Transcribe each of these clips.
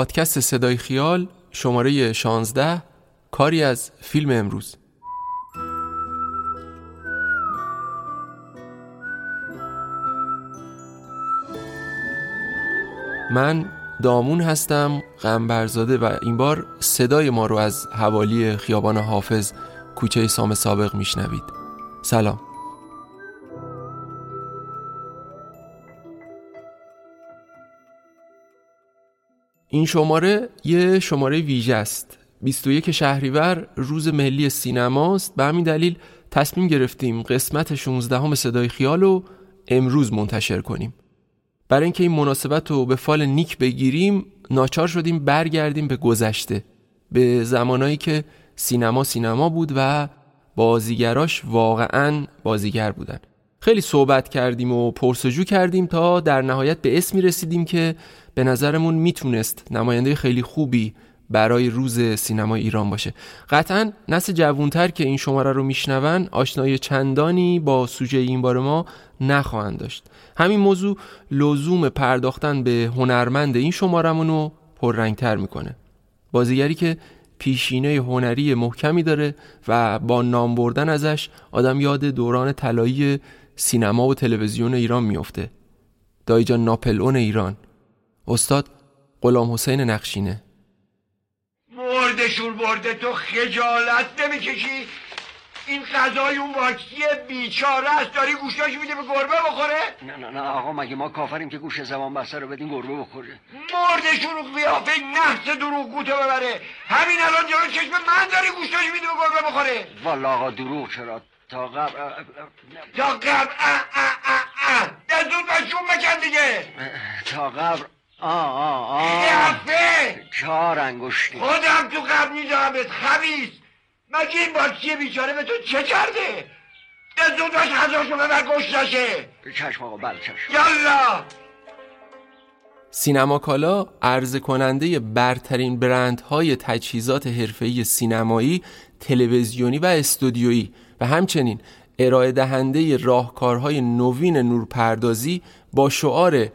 پادکست صدای خیال شماره 16 کاری از فیلم امروز. من دامون هستم غنبرزاده و این بار صدای ما رو از حوالی خیابان حافظ کوچه سام سابق میشنوید. سلام. این شماره یه شماره ویژه است. 21 شهریور روز ملی سینماست. به همین دلیل تصمیم گرفتیم قسمت 16 همه صدای خیال رو امروز منتشر کنیم. برای اینکه این مناسبت رو به فال نیک بگیریم ناچار شدیم برگردیم به گذشته به زمانایی که سینما سینما بود و بازیگراش واقعا بازیگر بودن. خیلی صحبت کردیم و پرسجو کردیم تا در نهایت به اسمی رسیدیم که به نظرمون می‌تونست نماینده خیلی خوبی برای روز سینما ایران باشه. قطعا نسل جوونتر که این شماره رو میشنون آشنایی چندانی با سوژه این بار ما نخواهند داشت. همین موضوع لزوم پرداختن به هنرمند این شمارمون رو پررنگتر می‌کنه. بازیگری که پیشینه هنری محکمی داره و با نام بردن ازش آدم یاد دوران طلایی سینما و تلویزیون ایران میفته دایجان ناپلئون ایران. استاد غلام حسین نقشینه. مرده شور برده تو خجالت نمی‌کشی؟ این غذای اون واکسی بیچاره است داری گوشتاش میده به گربه بخوره؟ نه نه نه آقا مگه ما کافریم که گوش زمان بسته رو بدین گربه بخوره؟ مرده شروع قیافه نحس دروغ گوته ببره. همین الان جلو چشم من داری گوشتاش میده به گربه بخوره. والا آقا دروغ چرا؟ تا قبل تا قبل اه اه اه اه. دستون بشون بکن دیگه. تا قبل آه آه آه. قیافه چهار انگشتی. خودم تو قبل میدارمت خبیث. مگه این باکسی بیچاره به تو چه کرده؟ دستون باش غذاشو ببر گشتاشه چشم آقا بله چشم. یالا! سینما کالا عرضه کننده برترین برندهای تجهیزات حرفه‌ای سینمایی، تلویزیونی و استودیویی. و همچنین ارائه دهنده راهکارهای نوین نورپردازی با شعار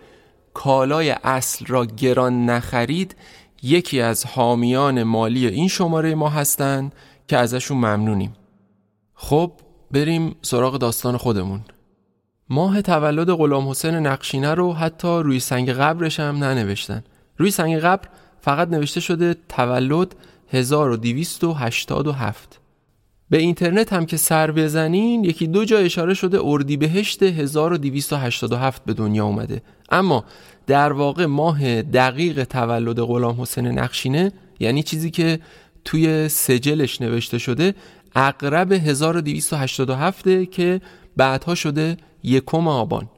کالای اصل را گران نخرید یکی از حامیان مالی این شماره ما هستند که ازشون ممنونیم. خب بریم سراغ داستان خودمون. ماه تولد غلام حسین نقشینه رو حتی روی سنگ قبرش هم ننوشتن. روی سنگ قبر فقط نوشته شده تولد 1287 به اینترنت هم که سر بزنین یکی دو جا اشاره شده اردیبهشت 1287 به دنیا اومده. اما در واقع ماه دقیق تولد غلام حسین نقشینه یعنی چیزی که توی سجلش نوشته شده اقرب 1287 که بعدها شده یکم آبان.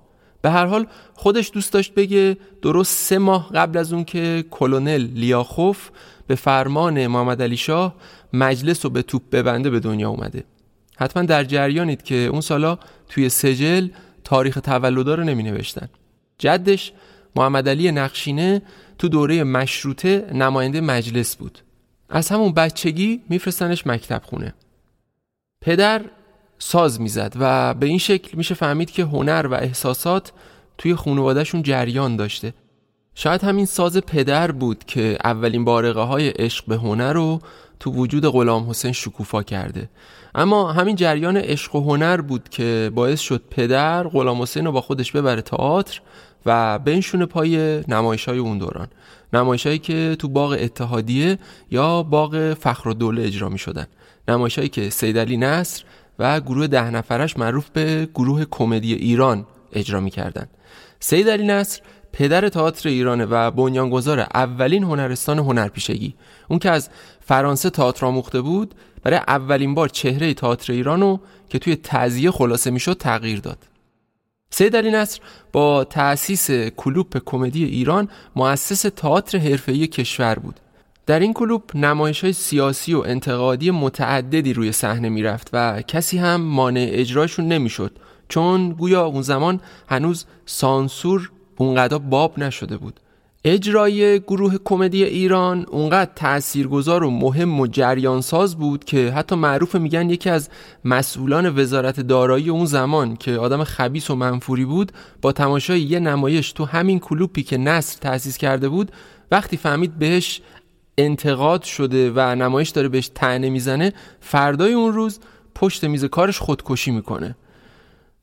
به هر حال خودش دوست داشت بگه درست سه ماه قبل از اون که کلونل لیاخوف به فرمان محمد علی شاه مجلس رو به توپ ببنده به دنیا اومده. حتما در جریانید که اون سالا توی سجل تاریخ تولدا رو نمی نوشتن جدش محمد علی نقشینه تو دوره مشروطه نماینده مجلس بود. از همون بچگی میفرستنش مکتب خونه. پدر ساز می‌زد و به این شکل میشه فهمید که هنر و احساسات توی خانوادهشون جریان داشته. شاید همین ساز پدر بود که اولین بارقه های عشق به هنر رو تو وجود غلام حسین شکوفا کرده. اما همین جریان عشق و هنر بود که باعث شد پدر غلام حسین رو با خودش ببره تئاتر و بنشونه پای نمایش های اون دوران. نمایش هایی که تو باغ اتحادیه یا باغ فخر و دوله اجرا می شدن نمایش هایی که سیدلی نصر و گروه ده نفرش معروف به گروه کمدی ایران اجرا می کردن سید علی نصر پدر تئاتر ایرانه و بنیانگذار اولین هنرستان هنرپیشگی. اون که از فرانسه تئاتر آموخته بود برای اولین بار چهره تئاتر ایرانو که توی تعزیه خلاصه می‌شد تغییر داد. سید علی نصر با تأسیس کلوپ کمدی ایران مؤسس تئاتر حرفه‌ای کشور بود. در این کلوپ نمایش های سیاسی و انتقادی متعددی روی صحنه می‌رفت و کسی هم مانع اجراشون نمی‌شد چون گویا اون زمان هنوز سانسور اونقدر باب نشده بود. اجرای گروه کمدی ایران اونقدر تاثیرگذار و مهم و جریانساز بود که حتی معروف میگن یکی از مسئولان وزارت دارایی اون زمان که آدم خبیس و منفوری بود با تماشای یه نمایش تو همین کلوپی که نصر تأسیس کرده بود وقتی فهمید بهش انتقاد شده و نمایش داره بهش تنه می‌زنه فردای اون روز پشت میز کارش خودکشی می‌کنه.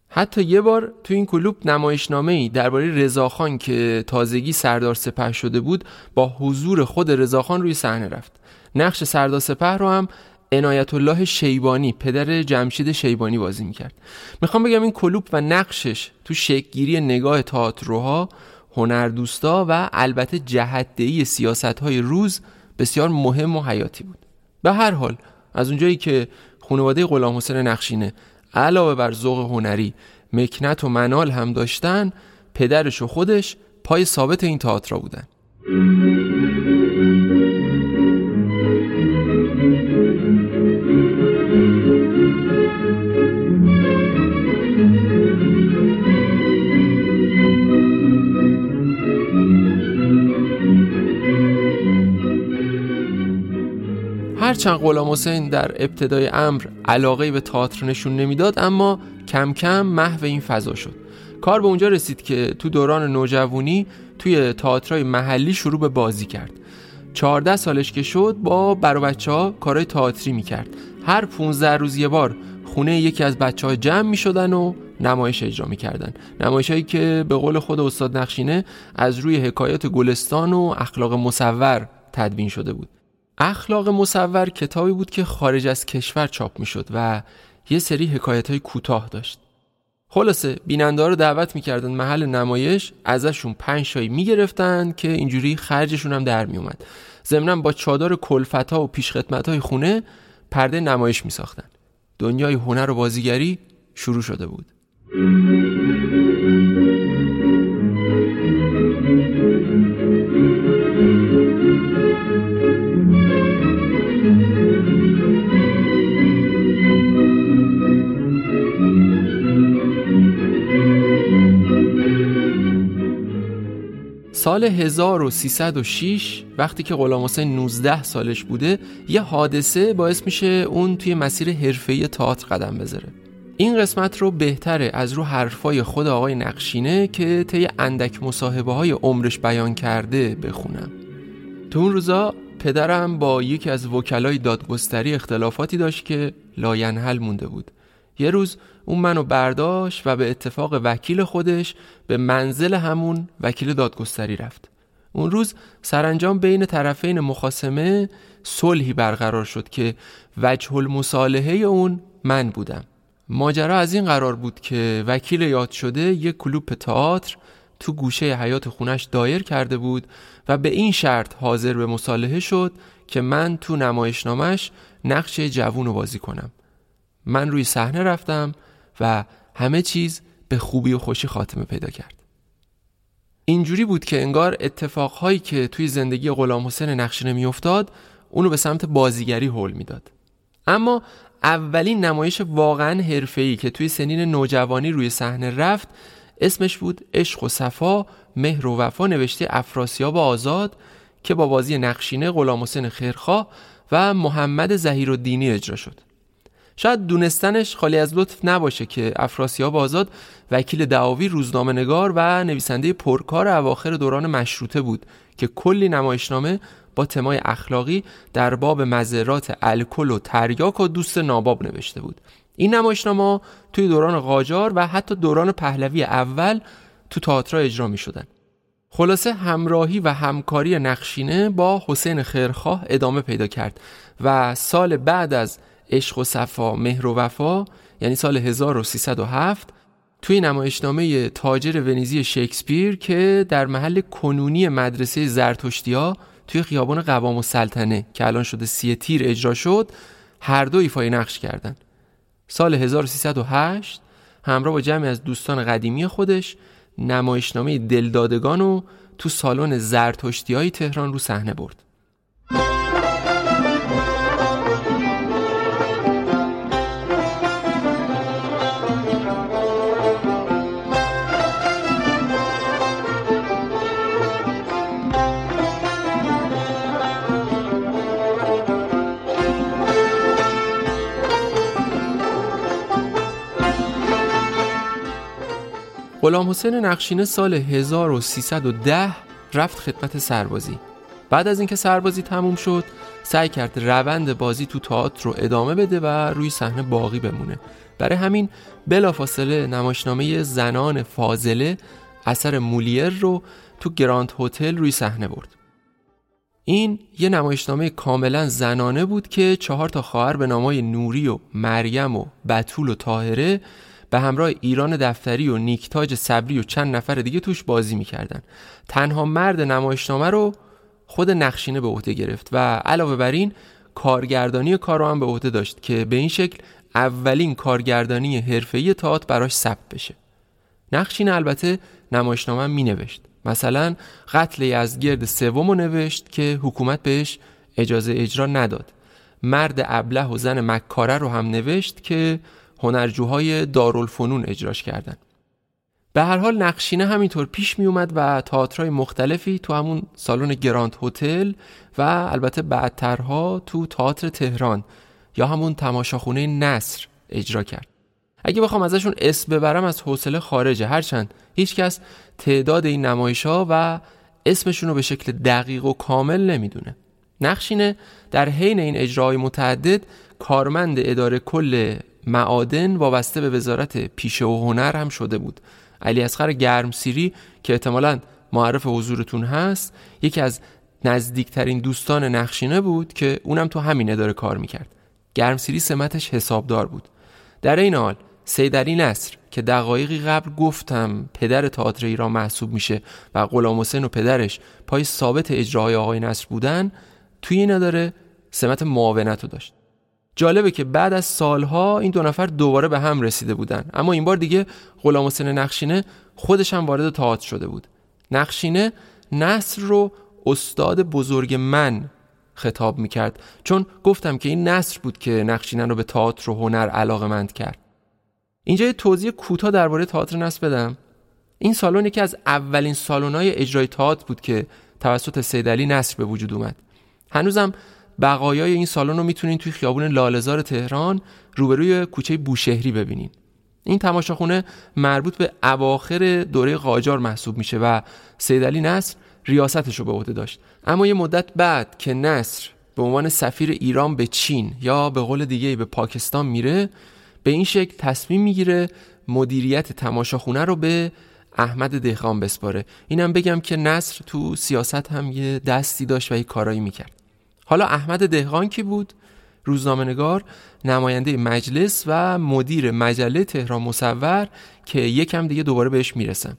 حتی یه بار تو این کلوب نمایشنامه ای درباره رضاخان که تازگی سردار سپه شده بود با حضور خود رضاخان روی صحنه رفت. نقش سردار سپه رو هم عنایت الله شیبانی پدر جمشید شیبانی بازی می‌کرد. می‌خوام بگم این کلوب و نقشش تو شکگیری نگاه تئاتروها هنردوستا و البته جهتدهی سیاست های روز بسیار مهم و حیاتی بود. به هر حال از اونجایی که خانواده غلام حسین نقشینه علاوه بر ذوق هنری مکنت و منال هم داشتن پدرش و خودش پای ثابت این تئاتر بودن. هرچند غلام حسین در ابتدای امر علاقه به تئاتر نشون نمی‌داد اما کم کم محو این فضا شد. کار به اونجا رسید که تو دوران نوجوانی توی تئاترای محلی شروع به بازی کرد. 14 سالش که شد با برو بچه ها کارهای تئاتری می‌کرد. هر 15 روز یه بار خونه یکی از بچه ها جمع می شدن و نمایش اجرا می کردن نمایش هایی که به قول خود استاد نقشینه از روی حکایات گلستان و اخلاق مصور تدوین شده بود. اخلاق مصور کتابی بود که خارج از کشور چاپ می شد و یه سری حکایت های کوتاه داشت. خلاصه بیننده رو دعوت می‌کردن محل نمایش ازشون پنج شایی می‌گرفتن که اینجوری خرجشون هم در میومد ضمنا با چادر کلفت و پیشخدمت های خونه پرده نمایش میساختن. دنیای هنر و بازیگری شروع شده بود. سال 1306 وقتی که غلام حسین 19 سالش بوده یه حادثه باعث میشه اون توی مسیر حرفه‌ای تئاتر قدم بذاره. این قسمت رو بهتره از رو حرفای خود آقای نقشینه که طی اندک مصاحبه های عمرش بیان کرده بخونم. تو اون روزا پدرم با یکی از وکلای دادگستری اختلافاتی داشت که لاینحل مونده بود. یه روز اون منو برداشت و به اتفاق وکیل خودش به منزل همون وکیل دادگستری رفت. اون روز سرانجام بین طرفین مخاسمه صلحی برقرار شد که وجه المصالحه اون من بودم. ماجرا از این قرار بود که وکیل یاد شده یک کلوپ تئاتر تو گوشه حیات خونش دایر کرده بود و به این شرط حاضر به مصالحه شد که من تو نمایشنامش نقش جوون رو بازی کنم. من روی صحنه رفتم و همه چیز به خوبی و خوشی خاتمه پیدا کرد. اینجوری بود که انگار اتفاقهایی که توی زندگی غلام حسین نقشینه میافتاد اونو به سمت بازیگری حل می‌داد. اما اولین نمایش واقعا حرفه‌ای که توی سنین نوجوانی روی صحنه رفت اسمش بود عشق و صفا مهر و وفا نوشته افراسیاب آزاد که با بازی نقشینه غلام حسین خیرخواه و محمد زهیر و دینی اجرا شد. شاید دونستنش خالی از لطف نباشه که افراسیاب آزاد وکیل دعاوی روزنامه نگار و نویسنده پرکار اواخر دوران مشروطه بود که کلی نمایشنامه با تمای اخلاقی در باب مذرات الکل و تریاک و دوست ناباب نوشته بود این نمایشنامه توی دوران قاجار و حتی دوران پهلوی اول تو تئاتر اجرا می شدن. خلاصه همراهی و همکاری نقشینه با حسین خیرخواه ادامه پیدا کرد و سال بعد از عشق و صفا مهر و وفا یعنی سال 1307 توی نمایشنامه تاجر ونیزی شکسپیر که در محل کنونی مدرسه زرتشتیا توی خیابان قوام و سلطنه که الان شده سی تیر اجرا شد هر دو ایفای نقش کردند. سال 1308 همراه با جمعی از دوستان قدیمی خودش نمایشنامه دلدادگان رو تو سالن زرتشتی تهران رو صحنه برد غلام حسین نقشینه سال 1310 رفت خدمت سربازی. بعد از اینکه سربازی تموم شد سعی کرد روند بازی تو تئاتر رو ادامه بده و روی صحنه باقی بمونه. برای همین بلافاصله نمایشنامه زنان فاضله اثر مولیر رو تو گراند هتل روی صحنه برد. این یه نمایشنامه کاملا زنانه بود که چهار تا خواهر به نامای نوری و مریم و بتول و طاهره به همراه ایران دفتری و نیکتاج صبری و چند نفر دیگه توش بازی می‌کردن. تنها مرد نمایشنامه رو خود نقشینه به عهده گرفت و علاوه بر این کارگردانی کار رو هم به عهده داشت که به این شکل اولین کارگردانی حرفه‌ای تئاتر براش ثبت بشه. نقشینه البته نمایشنامه می نوشت مثلا قتل یزدگرد سوم رو نوشت که حکومت بهش اجازه اجرا نداد. مرد ابله و زن مکاره رو هم نوشت که هنرجوهای دارالفنون اجراش کردند. به هر حال نقشینه همینطور پیش می اومد و تئاترهای مختلفی تو همون سالن گراند هتل و البته بعدترها تو تئاتر تهران یا همون تماشاخونه نصر اجرا کرد. اگه بخوام ازشون اسم ببرم از حوصله خارجه. هرچند هیچکس تعداد این نمایش ها و اسمشون رو به شکل دقیق و کامل نمی‌دونه. نقشینه در حین این اجراهای متعدد کارمند اداره کل معادن وابسته به وزارت پیشه و هنر هم شده بود. علی اصغر گرمسیری که احتمالا معرف حضورتون هست یکی از نزدیکترین دوستان نقشینه بود که اونم تو همین اداره کار می‌کرد. گرمسیری سمتش حسابدار بود. در این حال سیدلی نصر که دقایقی قبل گفتم پدر تئاتر ایران محسوب میشه و غلام حسین و پدرش پای ثابت اجراهای آقای نصر بودن توی این اداره سمت معاونت رو داشت. جالبه که بعد از سالها این دو نفر دوباره به هم رسیده بودن. اما این بار دیگه غلام حسین نقشینه خودش هم وارد تئاتر شده بود. نقشینه نصر رو استاد بزرگ من خطاب می‌کرد. چون گفتم که این نصر بود که نقشینه رو به تئاتر و هنر علاقه مند کرد. اینجا یه توضیح کوتاه درباره تئاتر نصر بدم. این سالن یکی از اولین سالن‌های اجرای تئاتر بود که توسط سیدعلی نصر به وجود اومد. هنوزم بقایای این سالن رو می‌تونین توی خیابون لالزار تهران روبروی کوچه بوشهری ببینین. این تماشاخونه مربوط به اواخر دوره قاجار محسوب میشه و سیدعلی نصر ریاستش رو به عهده داشت. اما یه مدت بعد که نصر به عنوان سفیر ایران به چین یا به قول دیگه به پاکستان میره به این شکل تصمیم می‌گیره مدیریت تماشاخونه رو به احمد دهقان بسپاره. اینم بگم که نصر تو سیاست هم یه دستی داشت و یه کارایی می‌کرد. حالا احمد دهقان کی بود؟ روزنامه‌نگار نماینده مجلس و مدیر مجله تهران مصور که یکم دیگه دوباره بهش می‌رسم.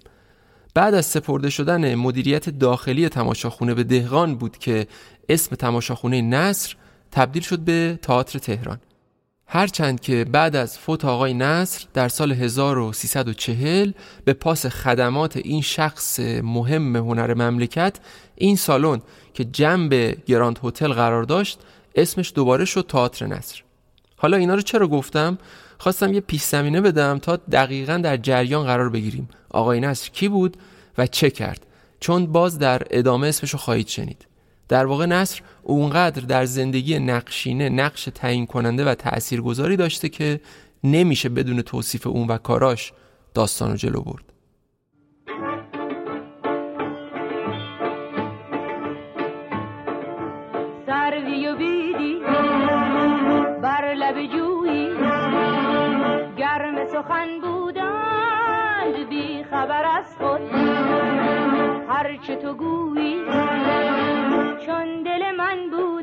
بعد از سپرده شدن مدیریت داخلی تماشاخونه به دهقان بود که اسم تماشاخونه نصر تبدیل شد به تئاتر تهران. هرچند که بعد از فوت آقای نصر در سال 1340 به پاس خدمات این شخص مهم هنر مملکت این سالن که جنب گراند هتل قرار داشت اسمش دوباره شد تئاتر نصر حالا اینا رو چرا گفتم؟ خواستم یه پیش زمینه بدم تا دقیقا در جریان قرار بگیریم. آقای نصر کی بود و چه کرد؟ چون باز در ادامه اسمش رو خواهید شنید. در واقع نصر اونقدر در زندگی نقشینه نقش تعیین کننده و تاثیرگذاری داشته که نمیشه بدون توصیف اون و کاراش داستان رو جلو برد. سروی و بیدی. بر لب جویی. گرم سخن بودند بی خبر از خود. هرچه تو گویی چون دل من بودم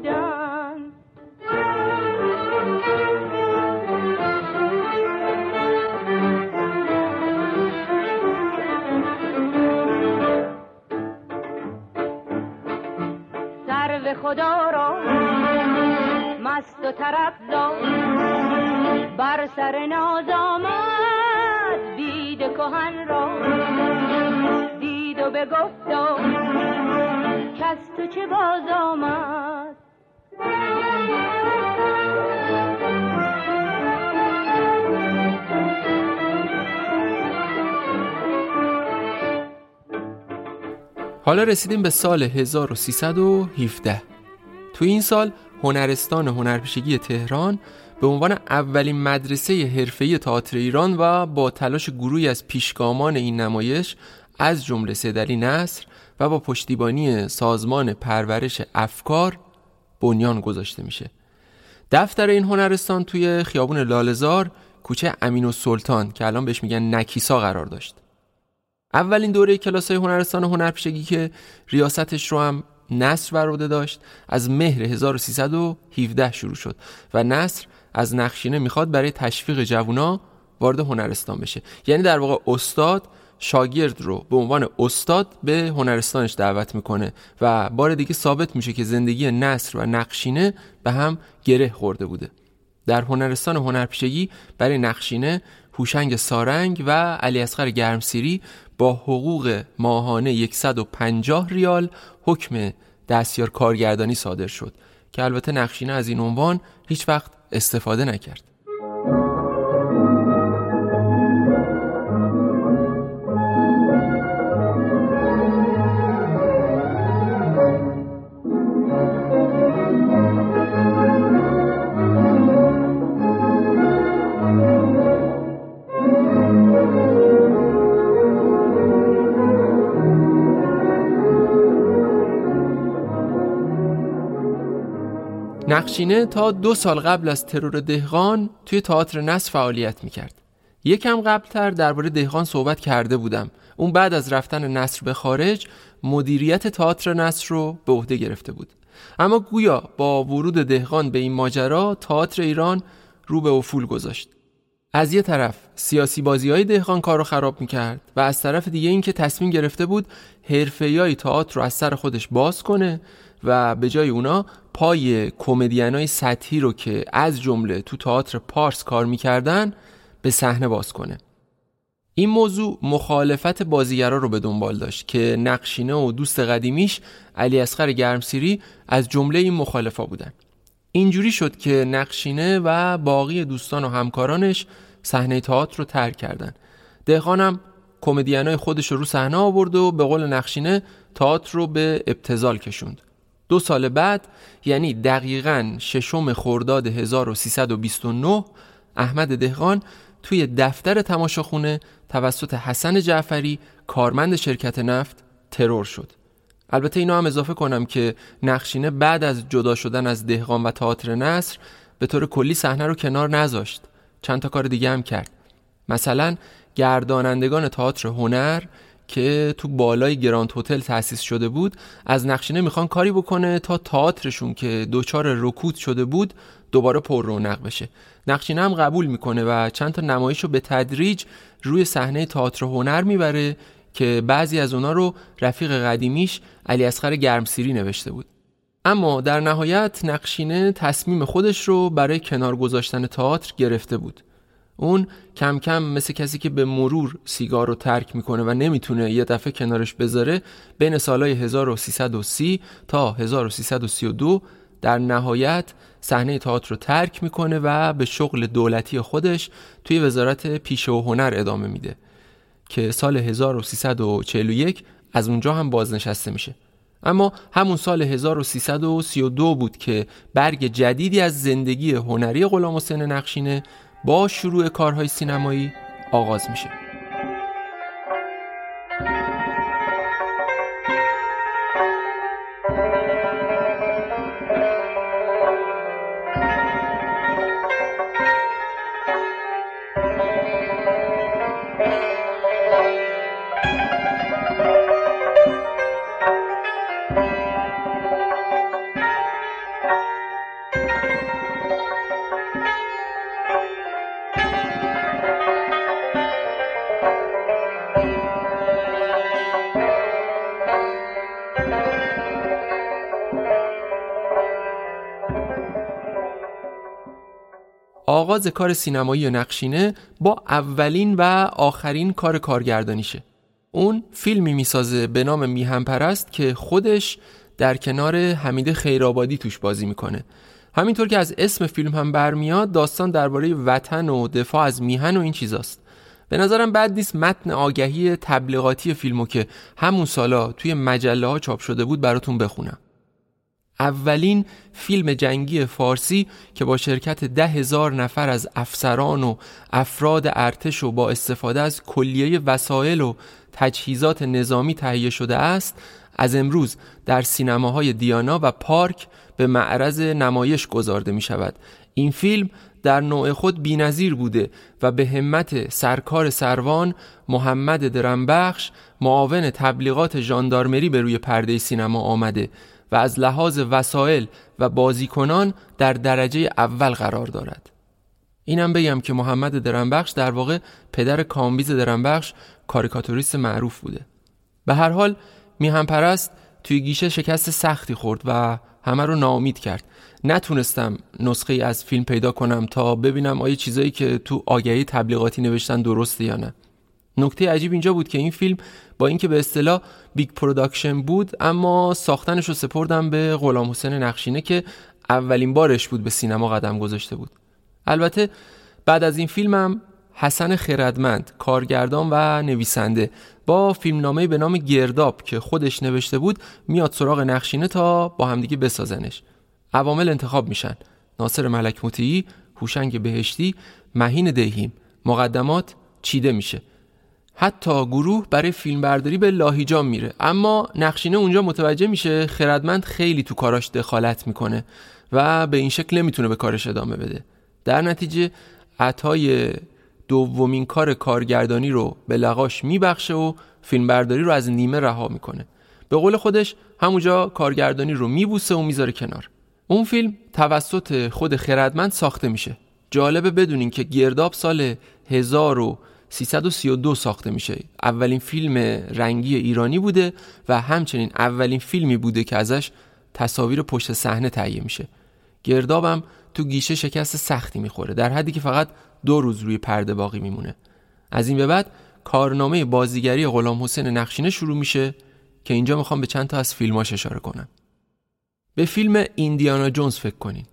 خدا را مست و طرف بر سر ناز آمد بید کهن را. دید و بگفت کس تو چه باز آمد. حالا رسیدیم به سال 1317 تو این سال هنرستان هنرپیشگی تهران به عنوان اولین مدرسه حرفه‌ای تئاتر ایران و با تلاش گروهی از پیشگامان این نمایش از جمله سدلی نصر و با پشتیبانی سازمان پرورش افکار بنیان گذاشته میشه. دفتر این هنرستان توی خیابون لالزار کوچه امین و سلطان که الان بهش میگن نکیسا قرار داشت. اولین دوره کلاس های هنرستان هنرپیشگی که ریاستش رو هم نصر بر داشت از مهر 1317 شروع شد و نصر از نقشینه می‌خواد برای تشویق جوونا وارد هنرستان بشه. یعنی در واقع استاد شاگرد رو به عنوان استاد به هنرستانش دعوت می‌کنه و بار دیگه ثابت میشه که زندگی نصر و نقشینه به هم گره خورده بوده. در هنرستان هنرپیشگی برای نقشینه هوشنگ سارنگ و علی اصغر گرمسیری با حقوق ماهانه 150 ریال حکم دستیار کارگردانی صادر شد که البته نقشینه از این عنوان هیچ وقت استفاده نکرد. نقشینه تا دو سال قبل از ترور دهقان توی تئاتر نصر فعالیت می‌کرد. یکم قبلتر درباره دهقان صحبت کرده بودم. اون بعد از رفتن نصر به خارج مدیریت تئاتر نصر رو به عهده گرفته بود. اما گویا با ورود دهقان به این ماجرا تئاتر ایران رو به افول گذاشت. از یه طرف سیاسی بازی های دهقان کار رو خراب می‌کرد و از طرف دیگه اینکه تصمیم گرفته بود حرفه‌ای تئاتر رو از سر خودش باز کنه و به جای اونا پای کمدینای سطحی رو که از جمله تو تئاتر پارس کار می‌کردن به صحنه باز کنه. این موضوع مخالفت بازیگرا رو به دنبال داشت که نقشینه و دوست قدیمیش علی اصغر گرمسیری از جمله این مخالفا بودن. اینجوری شد که نقشینه و باقی دوستان و همکارانش صحنه تئاتر رو ترک کردن. دهقانم کمدینای خودش رو رو صحنه آورد و به قول نقشینه تئاتر رو به ابتزال کشوند. دو سال بعد یعنی دقیقا ششم خرداد 1329 احمد دهقان توی دفتر تماشاخونه توسط حسن جعفری کارمند شرکت نفت ترور شد. البته اینو هم اضافه کنم که نقشینه بعد از جدا شدن از دهقان و تئاتر نصر به طور کلی صحنه رو کنار نذاشت. چند تا کار دیگه هم کرد. مثلا گردانندگان تئاتر هنر که تو بالای گراند هتل تأسیس شده بود از نقشینه می‌خوان کاری بکنه تا تئاترشون که دچار رکود شده بود دوباره پر رونق بشه. نقشینه هم قبول می‌کنه و چند تا نمایش رو به تدریج روی صحنه تئاتر هنر می‌بره که بعضی از اونا رو رفیق قدیمیش علی اصغر گرمسیری نوشته بود. اما در نهایت نقشینه تصمیم خودش رو برای کنار گذاشتن تئاتر گرفته بود. اون کم کم مثل کسی که به مرور سیگار رو ترک می‌کنه و نمی‌تونه یه دفعه کنارش بذاره بین سالهای 1330 تا 1332 در نهایت صحنه تئاتر رو ترک می‌کنه و به شغل دولتی خودش توی وزارت پیشه و هنر ادامه میده که سال 1341 از اونجا هم بازنشسته میشه. اما همون سال 1332 بود که برگ جدیدی از زندگی هنری غلام حسین نقشینه با شروع کارهای سینمایی آغاز میشه. آغاز کار سینمایی و نقشینه با اولین و آخرین کار کارگردانیشه. اون فیلمی می‌سازه به نام میهم پرست که خودش در کنار حمید خیرآبادی توش بازی می‌کنه. همینطور که از اسم فیلم هم برمیاد داستان درباره وطن و دفاع از میهن و این چیزاست. به نظرم بد نیست متن آگهی تبلیغاتی فیلمو که همون سالا توی مجله ها چاپ شده بود براتون بخونم. اولین فیلم جنگی فارسی که با شرکت ده هزار نفر از افسران و افراد ارتش و با استفاده از کلیه وسایل و تجهیزات نظامی تهیه شده است از امروز در سینماهای دیانا و پارک به معرض نمایش گذارده می شود این فیلم در نوع خود بینظیر بوده و به همت سرکار سروان محمد درنبخش معاون تبلیغات ژاندارمری به روی پرده سینما آمده. و از لحاظ وسایل و بازیکنان در درجه اول قرار دارد. اینم بگم که محمد درنبخش در واقع پدر کامبیز درنبخش کاریکاتوریست معروف بوده. به هر حال میهم پرست توی گیشه شکست سختی خورد و همه رو ناامید کرد. نتونستم نسخه از فیلم پیدا کنم تا ببینم آیا چیزایی که تو آگهی تبلیغاتی نوشتن درسته یا نه. نکته عجیب اینجا بود که این فیلم با اینکه به اصطلاح big production بود اما ساختنش رو سپردن به غلام حسین نقشینه که اولین بارش بود به سینما قدم گذاشته بود. البته بعد از این فیلمم حسن خردمند کارگردان و نویسنده با فیلمنامه به نام گرداب که خودش نوشته بود میاد سراغ نقشینه تا با همدیگه بسازنش. عوامل انتخاب میشن. ناصر ملک مطیعی هوشنگ بهشتی مهین دهیم. مقدمات چیده میشه. حتی گروه برای فیلمبرداری به لاهیجان میره. اما نقشینه اونجا متوجه میشه خردمند خیلی تو کاراش دخالت می‌کنه و به این شکل نمی‌تونه به کارش ادامه بده. در نتیجه عطای دومین کار کارگردانی رو به لقاش میبخشه و فیلمبرداری رو از نیمه رها می‌کنه. به قول خودش همونجا کارگردانی رو میبوسه و می‌ذاره کنار. اون فیلم توسط خود خردمند ساخته میشه. جالبه بدونین که گرداب سال 1332 ساخته میشه. اولین فیلم رنگی ایرانی بوده و همچنین اولین فیلمی بوده که ازش تصاویر پشت صحنه تهیه میشه. گردابم تو گیشه شکست سختی می‌خوره در حدی که فقط دو روز روی پرده باقی میمونه. از این به بعد کارنامه بازیگری غلام حسین نقشینه شروع میشه که اینجا می‌خوام به چند تا از فیلماش اشاره کنم. به فیلم ایندیانا جونز فکر کنین.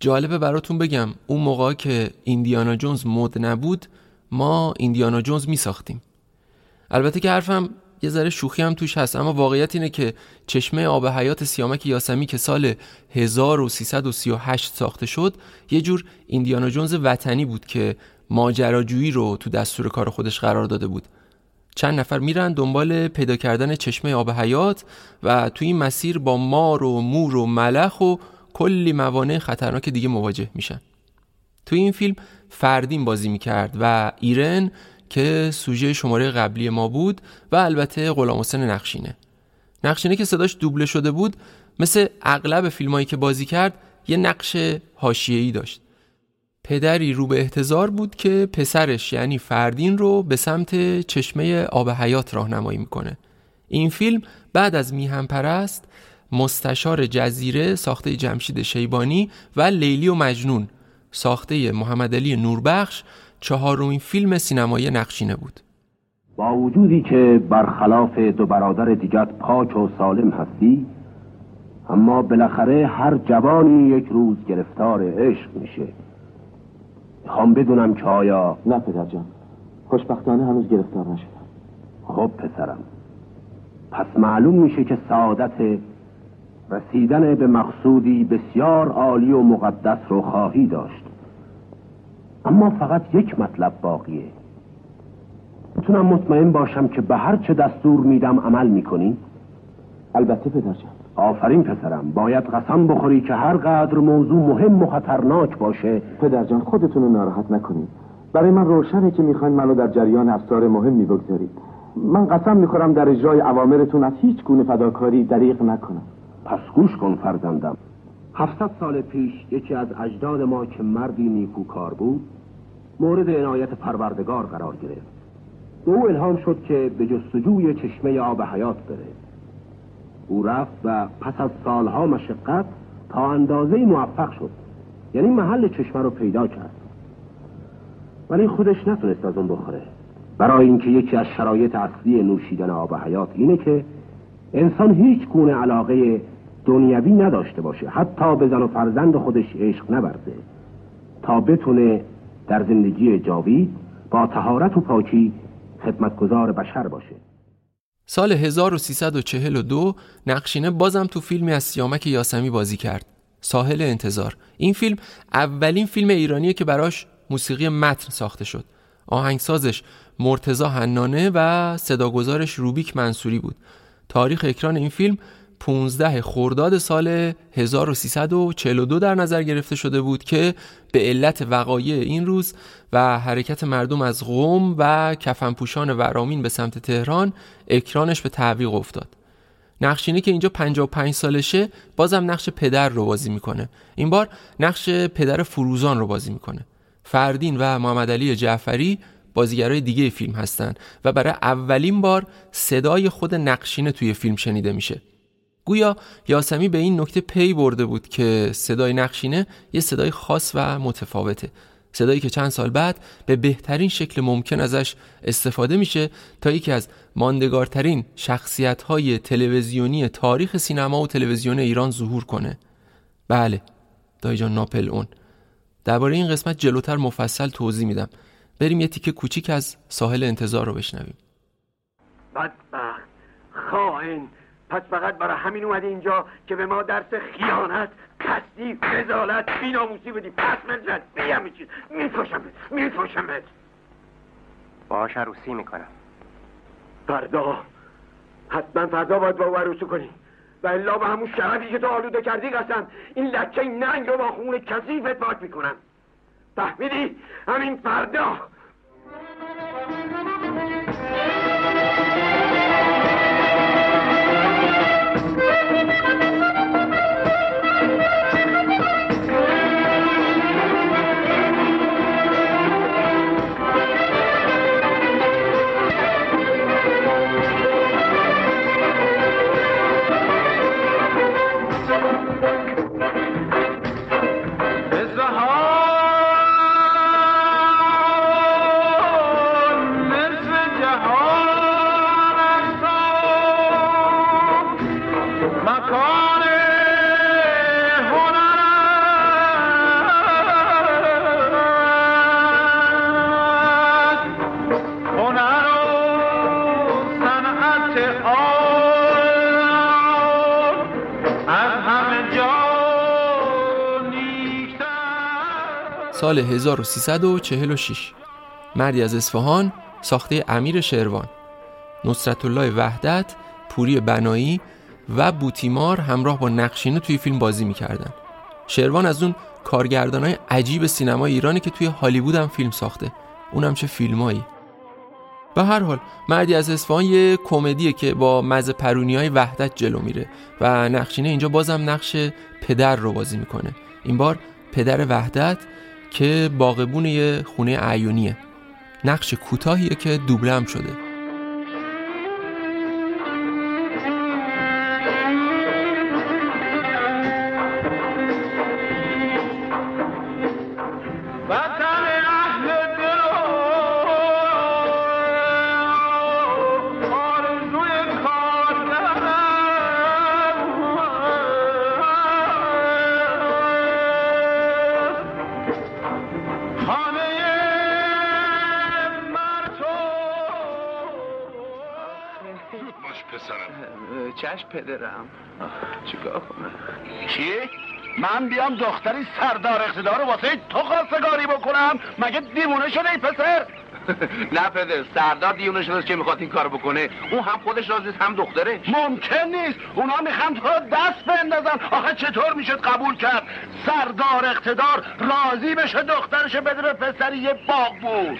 جالبه براتون بگم اون موقع که ایندیانا جونز مد نبود ما ایندیانا جونز می ساختیم البته که حرفم یه ذره شوخی هم توش هست اما واقعیت اینه که چشمه آب حیات سیامک یاسمی که سال 1338 ساخته شد یه جور ایندیانا جونز وطنی بود که ماجراجویی رو تو دستور کار خودش قرار داده بود. چند نفر میرن دنبال پیدا کردن چشمه آب حیات و تو این مسیر با مار و مور و ملخ و کلی موانع خطرناک دیگه مواجه میشن. تو این فیلم فردین بازی می‌کرد و ایرن که سوژه شماره قبلی ما بود و البته غلام حسین نقشینه. نقشینه که صداش دوبله شده بود مثل اغلب فیلمایی که بازی کرد یه نقش حاشیه‌ای داشت. پدری رو به احتضار بود که پسرش یعنی فردین رو به سمت چشمه آب حیات راهنمایی می‌کنه. این فیلم بعد از میهم پرست مستشار جزیره ساخته جمشید شیبانی و لیلی و مجنون ساخته محمد علی نوربخش چهارمین فیلم سینمایی نقشینه بود. با وجودی که برخلاف دو برادر دیگر پاک و سالم هستی اما بالاخره هر جوانی یک روز گرفتار عشق میشه. می‌خوام بدونم که آیا نه پدر جان خوشبختانه هنوز گرفتار نشدم. خب پسرم پس معلوم میشه که سعادت رسیدن به مقصودی بسیار عالی و مقدس رو خواهی داشت. اما فقط یک مطلب باقیه. می‌تونم مطمئن باشم که به هر چه دستور میدم عمل می‌کنی؟ البته پدر جان آفرین پسرم. باید قسم بخوری که هر قدر موضوع مهم و خطرناک باشه. پدر جان خودتون رو ناراحت نکنید. برای من روشنه که می‌خواین منو در جریان افسار مهمی بگذارید من قسم می‌خورم در اجرای اوامرتون از هیچ گونه فداکاری دریغ نکنم. پس گوش کن فرزندم. هفتصد سال پیش یکی از اجداد ما که مردی نیکوکار بود مورد عنایت پروردگار قرار گرفت. به او الهام شد که به جستجوی چشمه آب حیات بره. او رفت و پس از سالها مشقت تا اندازه موفق شد. یعنی محل چشمه رو پیدا کرد. ولی خودش نتونست از اون بخوره. برای اینکه یکی از شرایط اصلی نوشیدن آب حیات اینه که انسان هیچ گونه علاقه دنیوی نداشته باشه. حتی به زن و فرزند خودش عشق نبرده. تا بتونه در زندگی جاوید با تهارت و پاکی خدمتگزار بشر باشه. سال 1342 نقشینه بازم تو فیلمی از سیامک یاسمی بازی کرد. ساحل انتظار. این فیلم اولین فیلم ایرانیه که براش موسیقی متن ساخته شد. آهنگسازش مرتزا حنانه و صداگذارش روبیک منصوری بود. تاریخ اکران این فیلم 15 خرداد سال 1342 در نظر گرفته شده بود که به علت وقایع این روز و حرکت مردم از قوم و کفنپوشان ورامین به سمت تهران اکرانش به تعویق افتاد. نقشینه که اینجا 55 سالشه بازم نقش پدر رو بازی می‌کنه. این بار نقش پدر فروزان رو بازی می‌کنه. فردین و محمد علی جعفری بازیگرای دیگه فیلم هستن و برای اولین بار صدای خود نقشینه توی فیلم شنیده میشه. گویا یاسمی به این نکته پی برده بود که صدای نقشینه یه صدای خاص و متفاوته. صدایی که چند سال بعد به بهترین شکل ممکن ازش استفاده میشه تا یکی از ماندگارترین شخصیت های تلویزیونی تاریخ سینما و تلویزیون ایران ظهور کنه. بله دایجان ناپل اون درباره این قسمت جلوتر مفصل توضیح میدم. بریم یه تیکه کوچیک از ساحل انتظار رو بشنویم. بدبخت خائن. پس فقط برای همین اومدی اینجا که به ما درس خیانت قصدی رزالت بیناموسی بدی. پس مرزد بیم چیز. میفاشمت میفاشمت باش عروسی می‌کنم. فردا. حتما فردا باید با او عروسی کنی. و الا به همون شرفی که تو آلوده کردی قسم. این لکه ننگ رو با خون کثیفت پاک می‌کنم. فهمیدی؟ همین فردا. سال 1346 مردی از اصفهان ساخته امیر شروان. نصرت الله وحدت پوری بنایی و بوتیمار همراه با نقشینه توی فیلم بازی می‌کردن. شروان از اون کارگردان های عجیب سینما ایرانی که توی هالیوود هم فیلم ساخته. اونم چه فیلمایی. به هر حال مردی از اصفهان یه کمدیه که با مز پرونی های وحدت جلو میره و نقشینه اینجا بازم نقش پدر رو بازی می‌کنه. این بار پدر وحدت که باغبون یه خونه عیونیه نقش کوتاهیه که دوبله شده. پدرم. چیکار کنم؟ چی؟ من بیام دختری سردار اقتدار واسه تو خواستگاری بکنم؟ مگه دیوونه شده ای پسر؟ نه پدر سردار دیونه شده که می‌خواد این کار بکنه. اون هم خودش راضی هم دختره. ممکن نیست. اونا می‌خوان تو دست بندازن. آخه چطور می‌شد قبول کرد؟ سردار اقتدار راضی بشه دخترش بده به پسری یه باغ بود.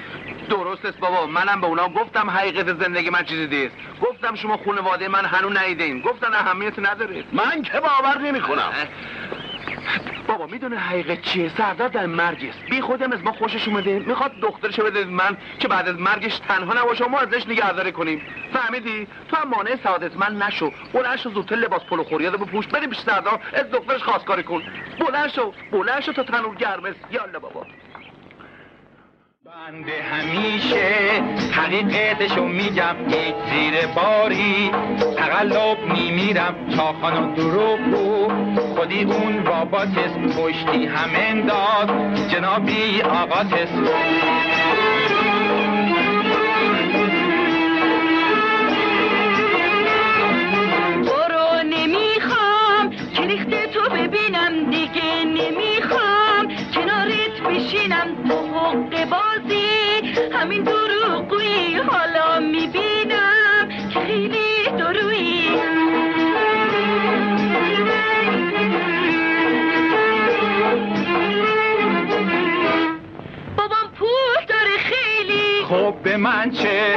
درست است بابا. منم به اونا گفتم حقیقت زندگی من چیزی نیست. گفتم شما خانواده من هنو نیدین. گفتن اهمیت نداره. من که باور نمی‌کنم. بابا می‌دونه حقیقت چیه؟ سردار در مرگ است بی خودم از ما خوشش اومده. می‌خواد دخترش بده من که بعد از مرگش تنها نباشه ما ازش نگهداری کنیم. فهمیدی؟ تو هم مانع سعادت من نشو. بلند شو زودتر لباس پلو خوریاده بپوش. بریم پیش سردار از دخترش خواستگاری کن. بلند شو بلند شو تا تنور گرم یالا بابا. بنده همیشه حقیقتشو میگم یک زیر باری تقلب میمیرم تا و دروغ خودی اون راباتس پشتی هم انداز جنابی آقاتس برو نمی‌خوام که تو ببینم دیگه نمی‌خوام. کنارت بشینم تو حق باز همین دروغوی حالا می‌بینم که خیلی درویی بابام پول داره خیلی خب به من چه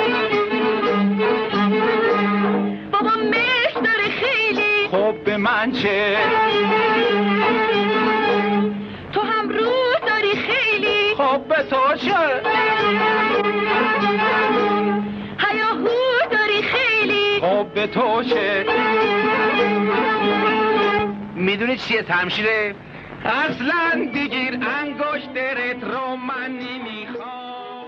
به تو چه می‌دونی چیه تمشیره اصلا دیگیر انگشترت رو من نمی‌خوام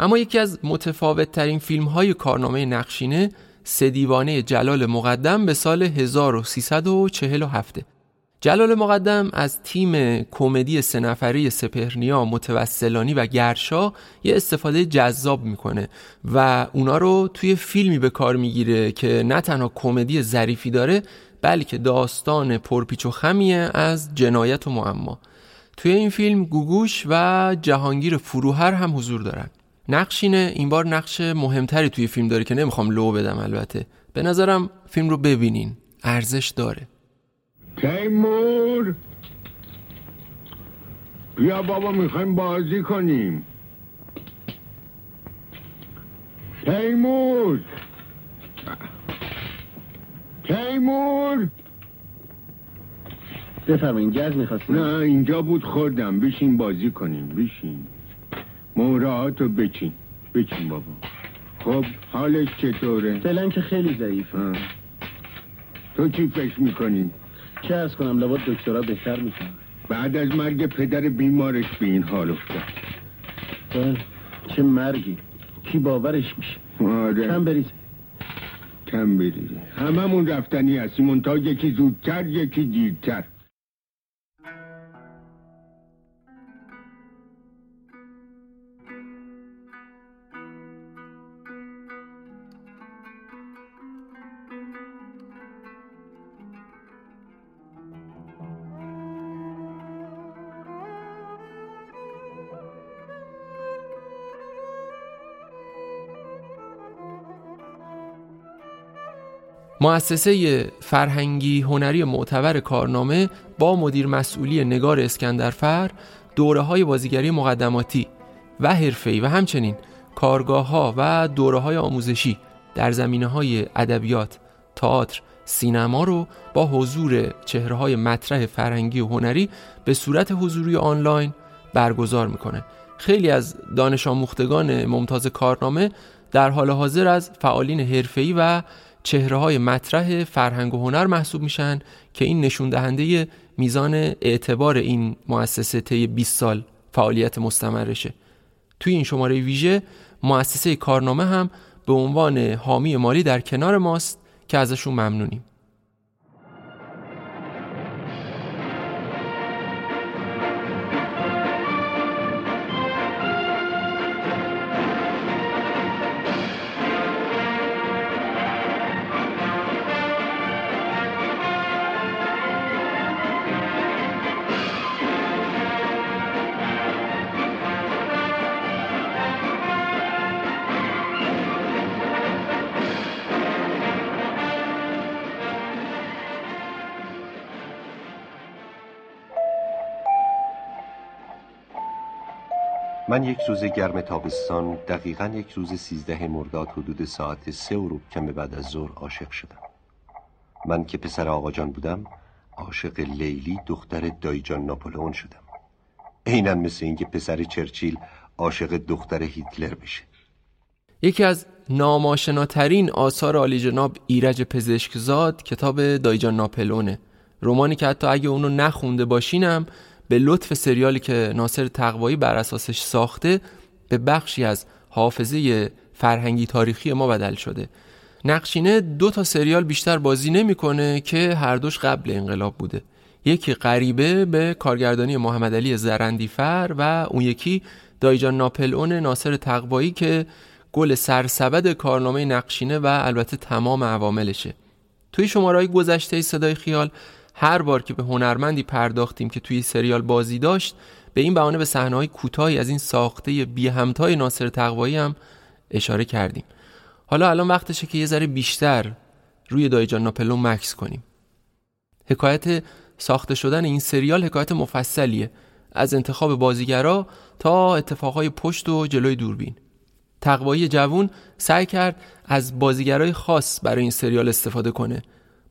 اما یکی از متفاوت ترین فیلم های کارنامه نقشینه سه دیوانه جلال مقدم به سال 1347 جلال مقدم از تیم کمدی سه نفره سپهرنیا متوسلانی و گرشا یه استفاده جذاب می‌کنه و اونا رو توی فیلمی به کار می‌گیره که نه تنها کمدی ظریفی داره بلکه داستان پرپیچ و خمیه از جنایت و معما. توی این فیلم گوگوش و جهانگیر فروهر هم حضور دارن. نقشینه این بار نقش مهمتری توی فیلم داره که نمی‌خوام لو بدم البته. به نظرم فیلم رو ببینین ارزش داره. تیمور بیا بابا می‌خوایم بازی کنیم. تیمور تیمور بفرمایید گز می‌خواستیم نه اینجا بود خوردم. بشین بازی کنیم بشین. موراهاتو بچین. بچین بابا. خب حالش چطوره؟ فعلا که خیلی ضعیف آه. تو چی فکر می‌کنی؟ چه ارز کنم لابد دکترا بهتر می‌کنم بعد از مرگ پدر بیمارش به این حال افتاد. بله. چه مرگی. کی باورش میشه؟ آره. کم بریز کم بریزه؟ هممون رفتنی هستیم. تا یکی زودتر یکی دیرتر. مؤسسه فرهنگی هنری معتبر کارنامه با مدیر مسئولی نگار اسکندرفر دوره های بازیگری مقدماتی و حرفه‌ای و همچنین کارگاه ها و دوره های آموزشی در زمینه های ادبیات، تئاتر، سینما رو با حضور چهره های مطرح فرهنگی و هنری به صورت حضوری آنلاین برگزار می‌کنه. خیلی از دانش آموختگان ممتاز کارنامه در حال حاضر از فعالین حرفه‌ای و چهره های مطرح فرهنگ و هنر محسوب میشن که این نشون دهنده میزان اعتبار این مؤسسه طی 20 سال فعالیت مستمرشه. توی این شماره ویژه مؤسسه کارنامه هم به عنوان حامی مالی در کنار ماست که ازشون ممنونیم. من یک روز گرم تابستان دقیقا یک روز سیزده مرداد حدود ساعت سه و روب کم بعد از ظهر عاشق شدم. من که پسر آقا جان بودم عاشق لیلی دختر دایجان ناپولئون شدم. عینا مثل اینکه پسر چرچیل عاشق دختر هیتلر بشه. یکی از ناماشناترین آثار عالی جناب ایرج پزشکزاد کتاب دایجان ناپلونه رومانی که حتی اگه اونو نخونده باشینم به لطف سریالی که ناصر تقوایی بر اساسش ساخته به بخشی از حافظه فرهنگی تاریخی ما بدل شده. نقشینه دو تا سریال بیشتر بازی نمی‌کنه که هر دوش قبل انقلاب بوده. یکی غریبه به کارگردانی محمد علی زرندیفر و اون یکی دایجان ناپل اون ناصر تقوایی که گل سرسبد کارنامه نقشینه و البته تمام عواملشه. توی شماره گذشته صدای خیال هر بار که به هنرمندی پرداختیم که توی سریال بازی داشت به این بهانه به صحنه‌های کوتاهی از این ساخته بی همتای ناصر تقوایی هم اشاره کردیم. حالا الان وقتشه که یه ذره بیشتر روی دایجان ناپلون مکس کنیم. حکایت ساخته شدن این سریال حکایت مفصلیه. از انتخاب بازیگرا تا اتفاقای پشت و جلوی دوربین. تقوایی جوون سعی کرد از بازیگرای خاص برای این سریال استفاده کنه.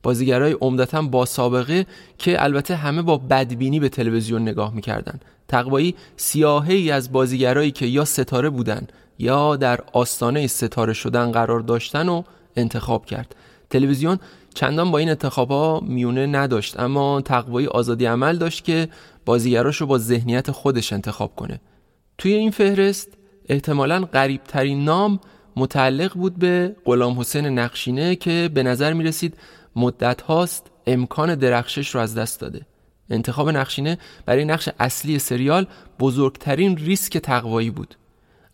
بازیگرای عمدتا با سابقه که البته همه با بدبینی به تلویزیون نگاه می‌کردن. تقوایی سیاهه ای از بازیگرایی که یا ستاره بودن یا در آستانه ستاره شدن قرار داشتن و انتخاب کرد. تلویزیون چندان با این ها میونه نداشت اما تقوایی آزادی عمل داشت که بازیگراش رو با ذهنیت خودش انتخاب کنه. توی این فهرست احتمالا قریب ترین نام متعلق بود به غلام حسین نقشینه که به نظر می رسید مدت هاست امکان درخشش رو از دست داده. انتخاب نقشینه برای نقش اصلی سریال بزرگترین ریسک تقوایی بود.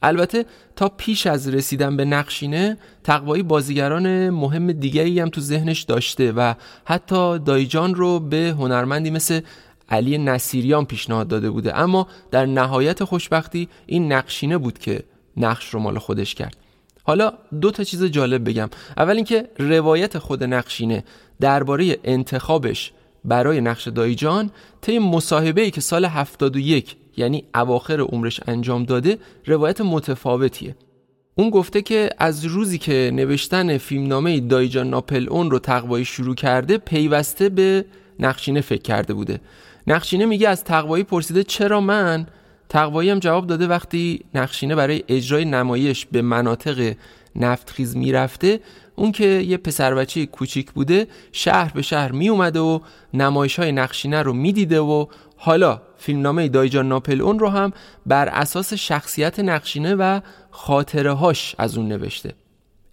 البته تا پیش از رسیدن به نقشینه تقوایی بازیگران مهم دیگری هم تو ذهنش داشته و حتی دایجان رو به هنرمندی مثل علی نصیریان پیشنهاد داده بوده. اما در نهایت خوشبختی این نقشینه بود که نقش رو مال خودش کرد. حالا دو تا چیز جالب بگم. اول اینکه روایت خود نقشینه درباره انتخابش برای نقش دایجان طی مصاحبه ای که سال 71 یعنی اواخر عمرش انجام داده روایت متفاوتیه. اون گفته که از روزی که نوشتن فیلمنامه دایجان ناپل اون رو تقوایی شروع کرده پیوسته به نقشینه فکر کرده بوده. نقشینه میگه از تقوایی پرسیده چرا من تقوایی هم جواب داده وقتی نقشینه برای اجرای نمایش به مناطق نفتخیز می‌رفته اون که یه پسر بچه کوچیک بوده شهر به شهر می اومده و نمایش های نقشینه رو می‌دیده و حالا فیلمنامه دایجان ناپل اون رو هم بر اساس شخصیت نقشینه و خاطره هاش از اون نوشته.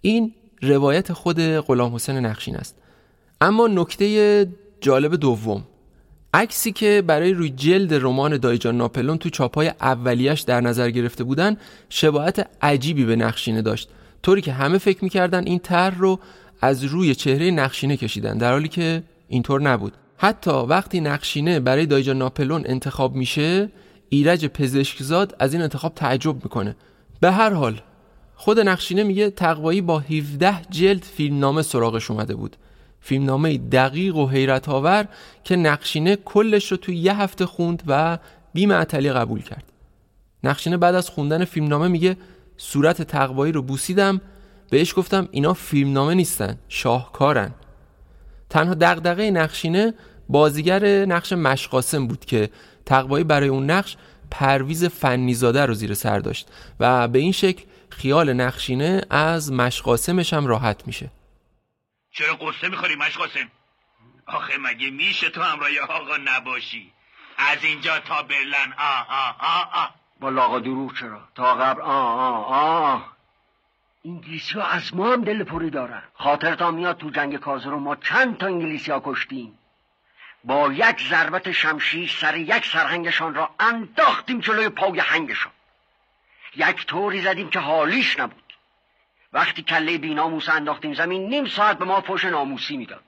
این روایت خود غلام حسین نقشین است. اما نکته جالب دوم. عکسی که برای روی جلد رمان دایجان ناپلون تو چاپای اولیش در نظر گرفته بودن شباهت عجیبی به نقشینه داشت. طوری که همه فکر می‌کردن این طرح رو از روی چهره نقشینه کشیدن در حالی که اینطور نبود. حتی وقتی نقشینه برای دایجان ناپلون انتخاب میشه ایرج پزشکزاد از این انتخاب تعجب می‌کنه. به هر حال خود نقشینه میگه تقوایی با 17 جلد فیلمنامه سراغش اومده بود. فیلمنامه دقیق و حیرت آور که نقشینه کلش رو توی یه هفته خوند و بی قبول کرد. نقشینه بعد از خوندن فیلمنامه میگه صورت تقوایی رو بوسیدم بهش گفتم اینا فیلمنامه نیستن شاهکارن. تنها دغدغه نقشینه بازیگر نقش مشقاسم بود که تقوایی برای اون نقش پرویز فنیزاده رو زیر سر داشت و به این شکل خیال نقشینه از مشقاسمش هم راحت میشه. چرا قصه می‌خوری مشقاسم آخه مگه میشه تو همراه آقا نباشی؟ از اینجا تا برلن. آه آه آه آه. با لاغا دروغ چرا؟ تا قبل آه آه آه. انگلیسی ها از ما هم دل پوری دارن. خاطرت میاد تو جنگ کازرو ما چند تا انگلیسی ها کشتیم. با یک ضربت شمشیر سر یک سرهنگشان را انداختیم جلوی پای هنگشان. یک طوری زدیم که حالیش نبود. وقتی کله بیناموس انداختیم زمین نیم ساعت به ما فوش ناموسی می‌داد.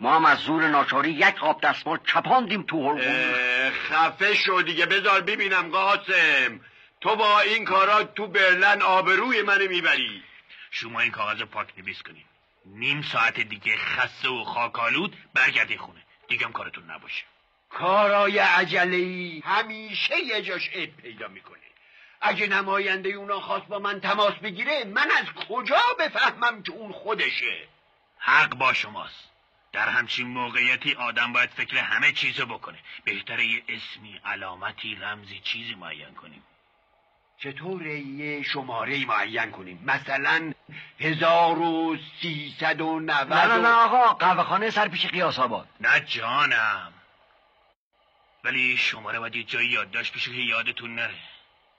ما هم از زور ناچاری یک آب دستمال چپاندیم تو حلقوم خفه شو دیگه بذار ببینم قاسم. تو با این کارا تو برلن آبروی منو می‌بری. شما این کاغذ پاک نویس کنین. نیم ساعت دیگه خسته و خاکالود برگردی خونه. دیگه کارتون نباشه. کارای عجله همیشه یه جاش عیب پیدا می‌کنه. اگه نماینده اونا خواست با من تماس بگیره من از کجا بفهمم که اون خودشه؟ حق با شماست. در همچین موقعیتی آدم باید فکر همه چیزو بکنه. بهتره یه اسمی علامتی رمزی چیزی معین کنیم. چطور یه شماره معین کنیم؟ مثلا هزار و سیصد و نود نه نه نه آقا قهوه خانه سر پیش قیاس آباد. نه جانم. ولی شماره باید یه جایی یادداشت بشه که یادتون نره.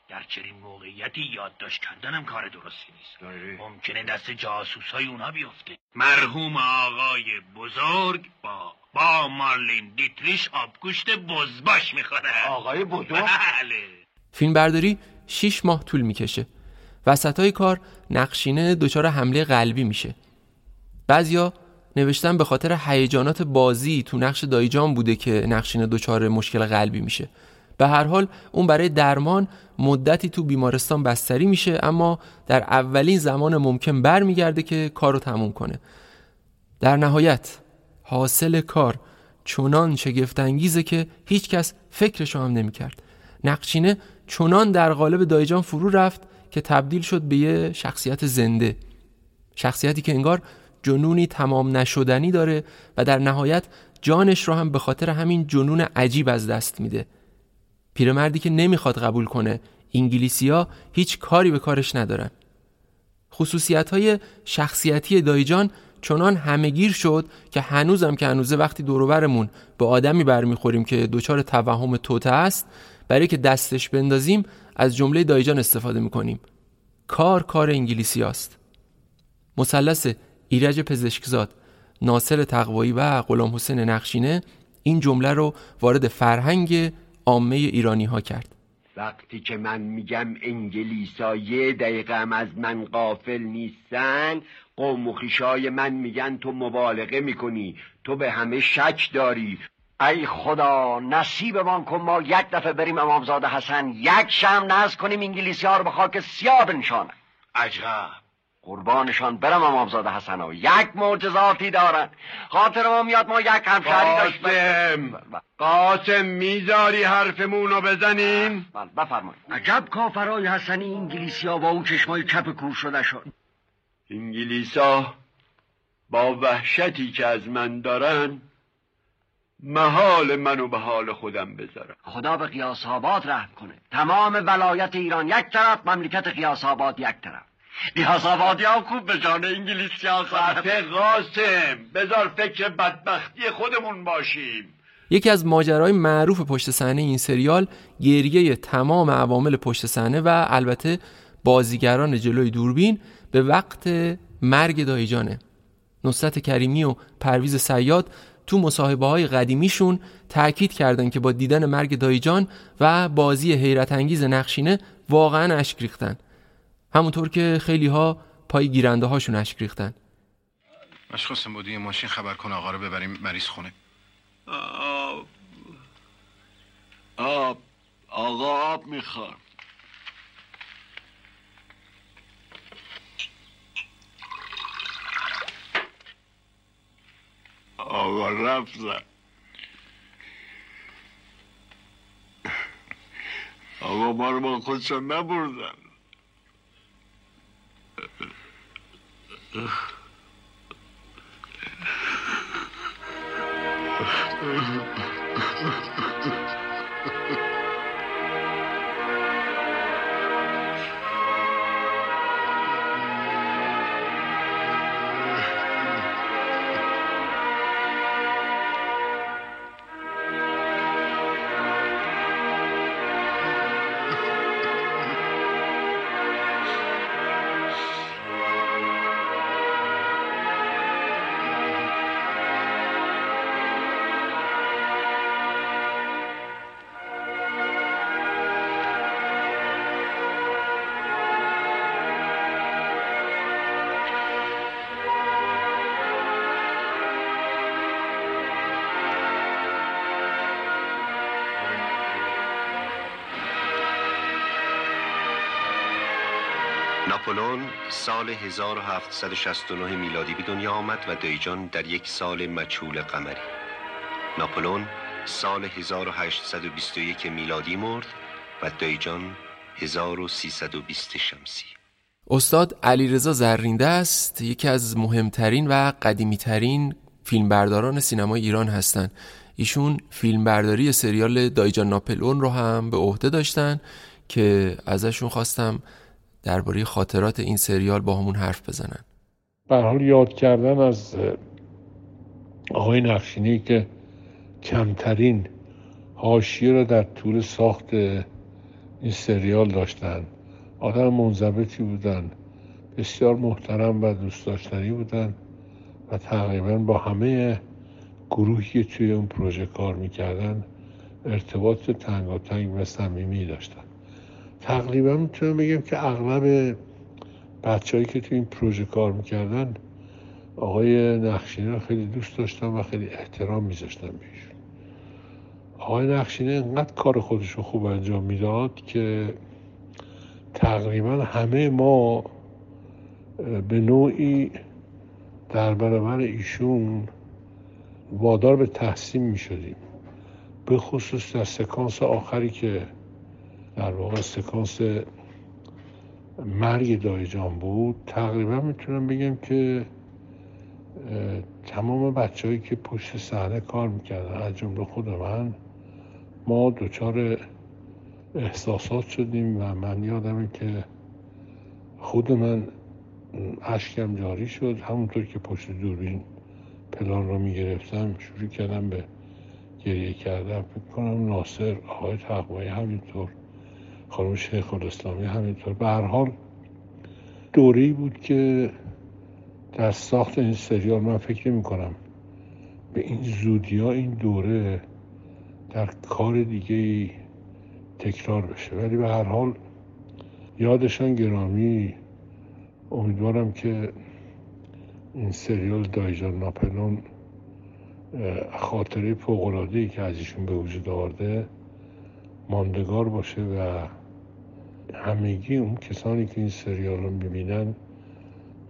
در چنین موقعیتی یادداشت کردنم کار درستی نیست. ممکنه دست جاسوس های اونا بیفته. مرحوم آقای بزرگ با با مارلین دیتریش آبگوشت بزباش می‌خوره. آقای بزرگ؟ بله. فیلم برداری 6 ماه طول می‌کشه. وسط های کار نقشینه دچار حمله قلبی میشه. بعضیا نوشتن به خاطر هیجانات بازی تو نقش دایجان بوده که نقشین دچار مشکل قلبی میشه. به هر حال اون برای درمان مدتی تو بیمارستان بستری میشه اما در اولین زمان ممکن برمیگرده که کارو تموم کنه. در نهایت حاصل کار چنان شگفتانگیزه که هیچکس فکرشو هم نمی‌کرد. نقشینه چنان در قالب دایجان فرو رفت که تبدیل شد به یه شخصیت زنده. شخصیتی که انگار جنونی تمام نشدنی داره و در نهایت جانش رو هم به خاطر همین جنون عجیب از دست میده. پیرمردی که نمی‌خواد قبول کنه انگلیسیا هیچ کاری به کارش ندارن. خصوصیت های شخصیتی دایجان چنان همهگیر شد که هنوزم که هنوزه وقتی دوروبرمون به آدمی برمیخوریم که دچار توهم توته است برای که دستش بندازیم از جمله دایجان استفاده می‌کنیم. کار کار انگلیسی است. مثلث ایرج پزشکزاد ناصر تقوایی و غلام حسین نقشینه این جمله رو وارد فرهنگ عامه ایرانی ها کرد. وقتی که من میگم انگلیسا یه دقیقه هم از من قافل نیستن قوم و خیشای من میگن تو مبالغه می‌کنی تو به همه شک داری. ای خدا نصیبمان کن ما یک دفعه بریم امامزاده حسن یک شم نز کنیم انگلیسی ها رو به خاک سیاه بنشانن عجب. قربانشان برم امامزاده حسن ها یک معجزاتی دارن خاطر ما میاد ما یک همشهری داشتیم قاسم قاسم می‌ذاری حرفمون رو بزنیم؟ بله بفرمایید. عجب کافرای حسنی انگلیسی ها با اون چشمای چپ کور شده شد. انگلیسا با وحشتی که از من دارن محال منو به حال خودم بذارم خدا به قیاس آباد رحم کنه. تمام ولایت ایران یک طرف مملکت قیاس آباد یک طرف. ها خوب به جان انگلیسی ها خفه قاسم بذار فکر بدبختی خودمون باشیم. یکی از ماجرای معروف پشت صحنه این سریال گریه تمام عوامل پشت صحنه و البته بازیگران جلوی دوربین به وقت مرگ دایجانه. نصرت کریمی و پرویز سیاد تو مصاحبه های قدیمیشون تاکید کردن که با دیدن مرگ دایجان و بازی حیرت انگیز نقشینه واقعا اشک ریختن. همونطور که خیلی ها پای گیرنده هاشون اشک ریختن. مشخصم بودی ماشین خبر کن آقا رو ببریم مریض خونه. آب. آب. آقا آب می‌خواد آقا رفتن آقا ما رو با خودشان نبردن. ناپولون سال 1769 میلادی به دنیا آمد و دیجان در یک سال مچول قمری. ناپولون سال 1821 میلادی مرد و دیجان 1320 شمسی. استاد علیرضا زرینده است. یکی از مهمترین و قدیمیترین فیلمبرداران سینمای ایران هستند. ایشون فیلمبرداری سریال دایجان ناپلون رو هم به عهده داشتن که ازشون خواستم درباره خاطرات این سریال با همون حرف بزنن. به حال یاد کردن از آقای نقشینی که کمترین حاشیه را در طول ساخت این سریال داشتن. آدم منضبطی بودن بسیار محترم و دوست داشتنی بودن و تقریبا با همه گروهی که توی اون پروژه کار می‌کردن ارتباط تنگاتنگ و صمیمی داشتن. تقریبا می‌تونم بگم که اغلب بچههایی که تو این پروژه کار می‌کردن آقای نقشینه رو خیلی دوست داشتم و خیلی احترام میذاشتم بهشون. آقای نقشینه انقدر کار خودش رو خوب انجام می‌داد که تقریبا همه ما به نوعی در برابر ایشون وادار به تحسین می شدیم به خصوص در سکانس آخری که در واقع سکانس مرگ دایجان بود. تقریبا می‌تونم بگم که تمام بچههایی که پشت صحنه کار می‌کردن از جمله خود من ما دچار احساسات شدیم و من یادمه که خود من اشکم جاری شد. همونطور که پشت دوربین پلان رو می‌گرفتم شروع کردم به گریه کردم فکر کنم ناصر آقای تقوایی همینطور. خانم شیخ الاسلامی همینطور. به هر حال دوره بود که در ساخت این سریال من فکر نمی کنم به این زودی ها این دوره در کار دیگه تکرار بشه. ولی به هر حال یادشان گرامی امیدوارم که این سریال دایجان ناپلون خاطره ای که از ایشون به وجود آورده ماندگار باشه و همگی اون کسانی که این سریال رو ببینن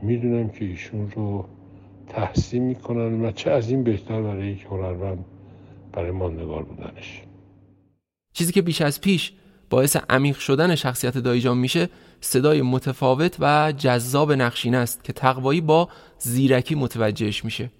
می‌دونم که ایشون رو تحسین می‌کنن و چه از این بهتر برای یک هنرمند برای ماندگار بودنش. چیزی که بیش از پیش باعث عمیق شدن شخصیت دایجان میشه صدای متفاوت و جذاب نقشین است که تقوایی با زیرکی متوجهش میشه.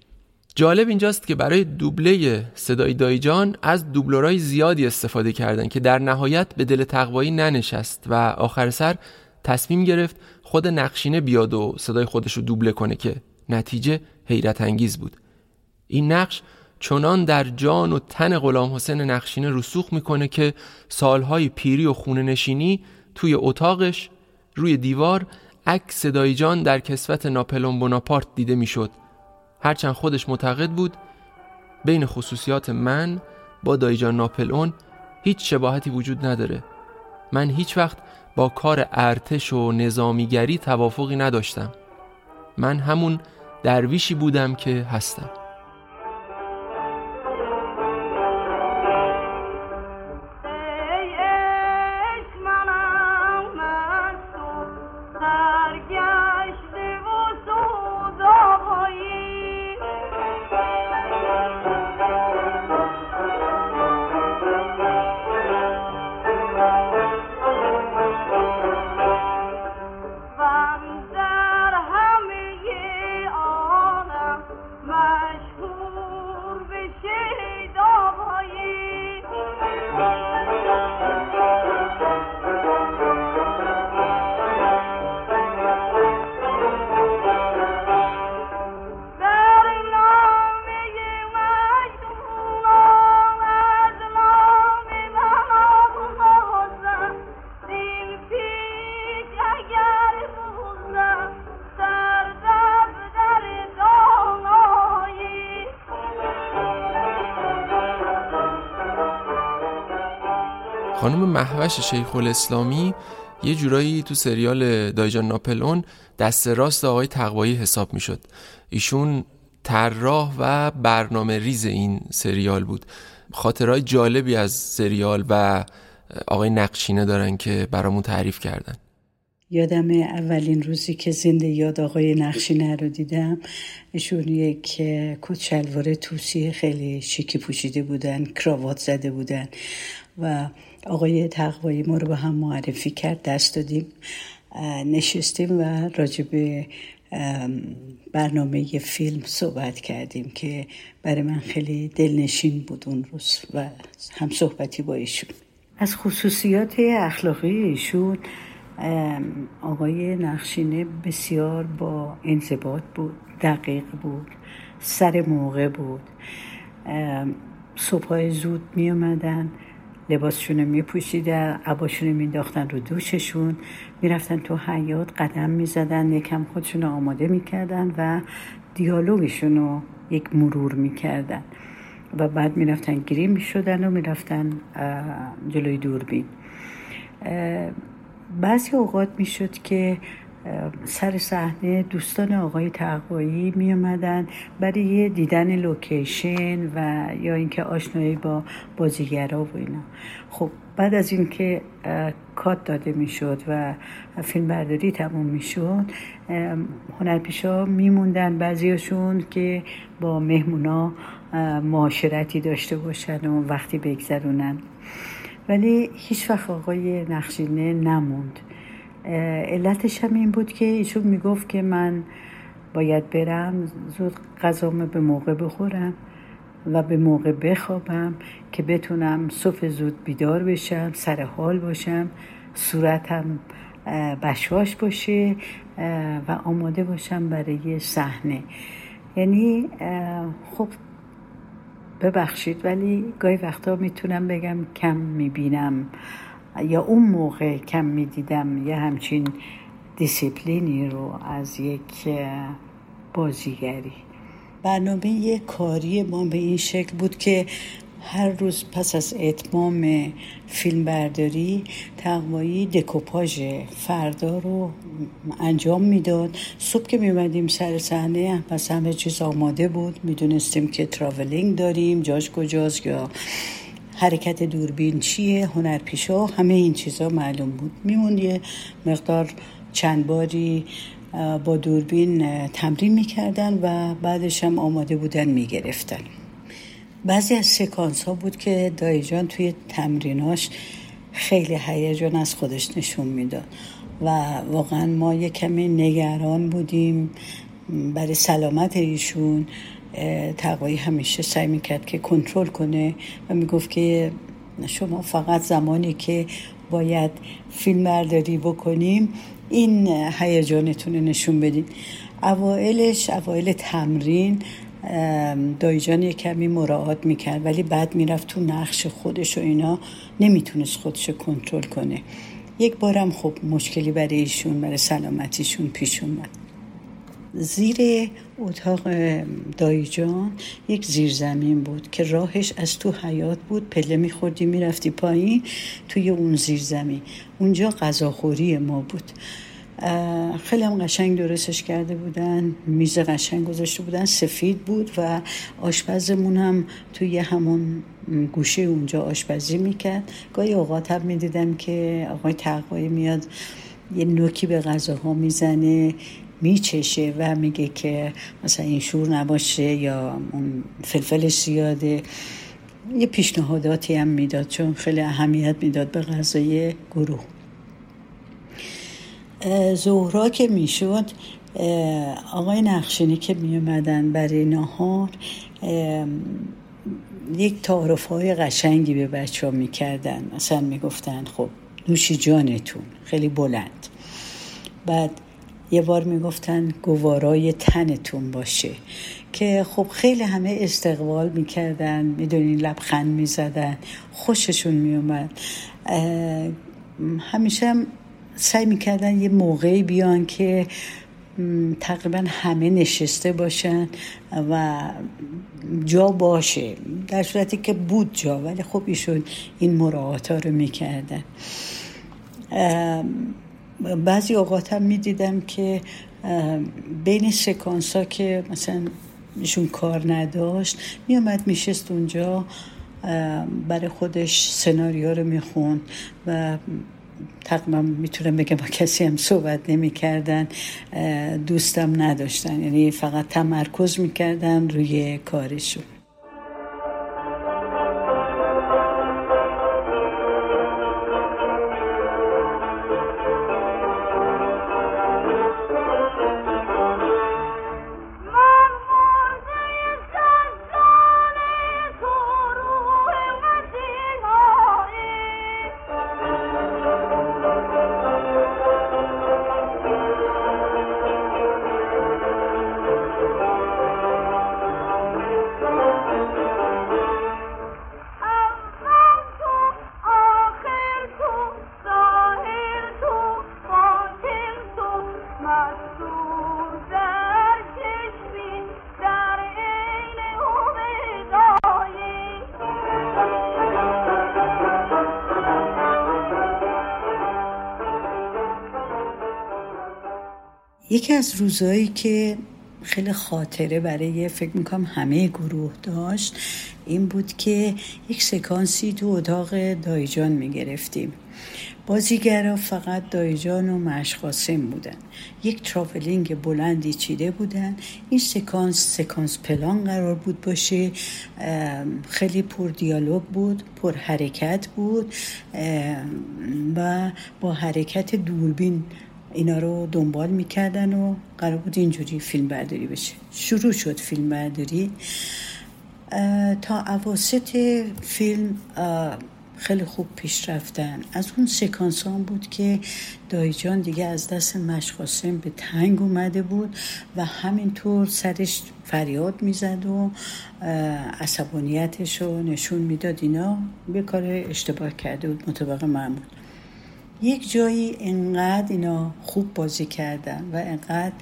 جالب اینجاست که برای دوبله صدای دایجان از دوبلورای زیادی استفاده کردن که در نهایت به دل تقوایی ننشست و آخر سر تصمیم گرفت خود نقشینه بیاد و صدای خودش رو دوبله کنه که نتیجه حیرت انگیز بود. این نقش چنان در جان و تن غلام حسین نقشینه رسوخ می‌کنه که سالهای پیری و خونه نشینی توی اتاقش روی دیوار عکس دایجان در کسوت ناپلون بوناپارت دیده می‌شد. هرچند خودش معتقد بود بین خصوصیات من با دایجان ناپلئون هیچ شباهتی وجود نداره. من هیچ وقت با کار ارتش و نظامیگری توافقی نداشتم. من همون درویشی بودم که هستم. محوش شیخ الاسلامی یه جورایی تو سریال دایجان ناپلون دست راست آقای تقوایی حساب می‌شد. ایشون طراح و برنامه ریز این سریال بود. خاطرهای جالبی از سریال و آقای نقشینه دارن که برامون تعریف کردن. یادم اولین روزی که زنده یاد آقای نقشینه رو دیدم ایشون یک کت شلوار توسی خیلی شیکی پوشیده بودن کراوات زده بودن و آقای تقوایی ما رو به هم معرفی کرد دست دادیم نشستیم و راجع به برنامه فیلم صحبت کردیم که برای من خیلی دلنشین بود اون روز و هم صحبتی با ایشون. از خصوصیات اخلاقی ایشون آقای نقشینه بسیار با انضباط بود دقیق بود سر موقع بود. صبح زود می اومدن لباسشون می پوشیدن عباشون مینداختن رو دوششون. می‌رفتن تو حیات قدم می‌زدن یکم خودشون رو آماده می‌کردن و دیالوگشون رو یک مرور می‌کردن. و بعد می‌رفتن گریم می‌شدن و می‌رفتن جلوی دوربین. بعضی اوقات می‌شد که سر صحنه دوستان آقای تقوایی می اومدن برای دیدن لوکیشن و یا اینکه آشنایی با بازیگرا و اینا. خب بعد از اینکه کات داده می‌شد و فیلم برداری تموم می‌شد هنرپیشا میموندن بعضیاشون که با مهمونا معاشرتی داشته باشن و وقتی بگذرونن. ولی هیچ وقت آقای نقشینه نموند. علتش هم این بود که ایشون می‌گفت که من باید برم زود غذامو به موقع بخورم و به موقع بخوابم که بتونم صبح زود بیدار بشم سر حال باشم صورتم بشواش باشه و آماده باشم برای صحنه. یعنی خب ببخشید ولی گاهی وقتا می‌تونم بگم کم می‌بینم. یا اون موقع کم می‌دیدم یه همچین دیسیپلینی رو از یک بازیگری. برنامه کاری ما به این شکل بود که هر روز پس از اتمام فیلم برداری تقوایی دکوپاژ فردا رو انجام می‌داد. صبح که میومدیم سر صحنه پس همه چیز آماده بود. می‌دونستیم که تراولینگ داریم جاش کجاست یا حرکت دوربین چیه؟ هنرپیشا همه این چیزا معلوم بود. میمون یه مقدار چند باری با دوربین تمرین می‌کردن و بعدش هم آماده بودن می‌گرفتن. بعضی از سکانس ها بود که دایجان توی تمریناش خیلی هیجان از خودش نشون می‌داد. و واقعا ما یه کمی نگران بودیم برای سلامت ایشون. تقوایی همیشه سعی می‌کرد که کنترل کنه و می‌گفت که شما فقط زمانی که باید فیلم برداری بکنیم این هیجانتون رو نشون بدین. اوائلش اوائل تمرین دایجان یه کمی مراعات می‌کرد ولی بعد می‌رفت تو نقش خودش و اینا نمی‌تونست خودش کنترل کنه. یک بارم خب مشکلی برای ایشون برای سلامتیشون پیش اومد. زیر اتاق دایجان یک زیرزمین بود که راهش از تو حیات بود پله میخوردی می‌رفتی پایین توی اون زیرزمین. اونجا غذاخوری ما بود. خیلی هم قشنگ درستش کرده بودن میز قشنگ گذاشته بودن سفید بود و آشپزمون هم توی همون گوشه اونجا آشپزی می‌کرد. گاهی اوقات هم می‌دیدم که آقای تقوایی میاد یه نوکی به غذاها می‌زنه میچشه و میگه که مثلا این شور نباشه یا اون فلفلش زیاده. یه پیشنهاداتی هم می‌داد چون خیلی اهمیت می‌داد به غذای گروه. زهرا که می‌شد آقای نقشینی که میومدن برای نهار یک تعارف های قشنگی به بچه ها می‌کردن. مثلا می‌گفتن خب نوشی جانتون خیلی بلند. بعد یه بار می‌گفتن گوارای تنتون باشه که خب خیلی همه استقبال می‌کردن می‌دونین لبخند می‌زدن خوششون میومد همیشه هم سعی می‌کردن یه موقعی بیان که تقریبا همه نشسته باشن و جا باشه در صورتی که بود جا ولی خب ایشون این مراعات ها رو می‌کردن. بعضی اوقات هم می‌دیدم که بین سکانس ها که مثلا ایشون کار نداشت میومد میشست اونجا برای خودش سناریو رو می‌خوند و تقریبا می‌تونم بگم با کسی هم صحبت نمی‌کردن دوستم نداشتن یعنی فقط تمرکز می‌کردن روی کارشون. یکی از روزهایی که خیلی خاطره برای فکر می‌کنم همه گروه داشت این بود که یک سکانسی تو اتاق دایجان می‌گرفتیم. بازیگرا فقط دایجان و مشقاسم بودن. یک تراولینگ بلندی چیده بودن. این سکانس سکانس پلان قرار بود باشه. خیلی پر دیالوگ بود پر حرکت بود. و با حرکت دوربین اینا رو دنبال می‌کردن و قرار بود اینجوری فیلم برداری بشه. شروع شد فیلم برداری. تا عواسط فیلم خیلی خوب پیش رفتن. از اون هم بود که دایجان دیگه از دست مشقاسم به تنگ اومده بود و همینطور سرش فریاد می‌زد و عصبانیتش رو نشون می‌داد. اینا به کار اشتباه کرده بود مطابق معمول. یک جایی انقدر اینا خوب بازی کردن و انقدر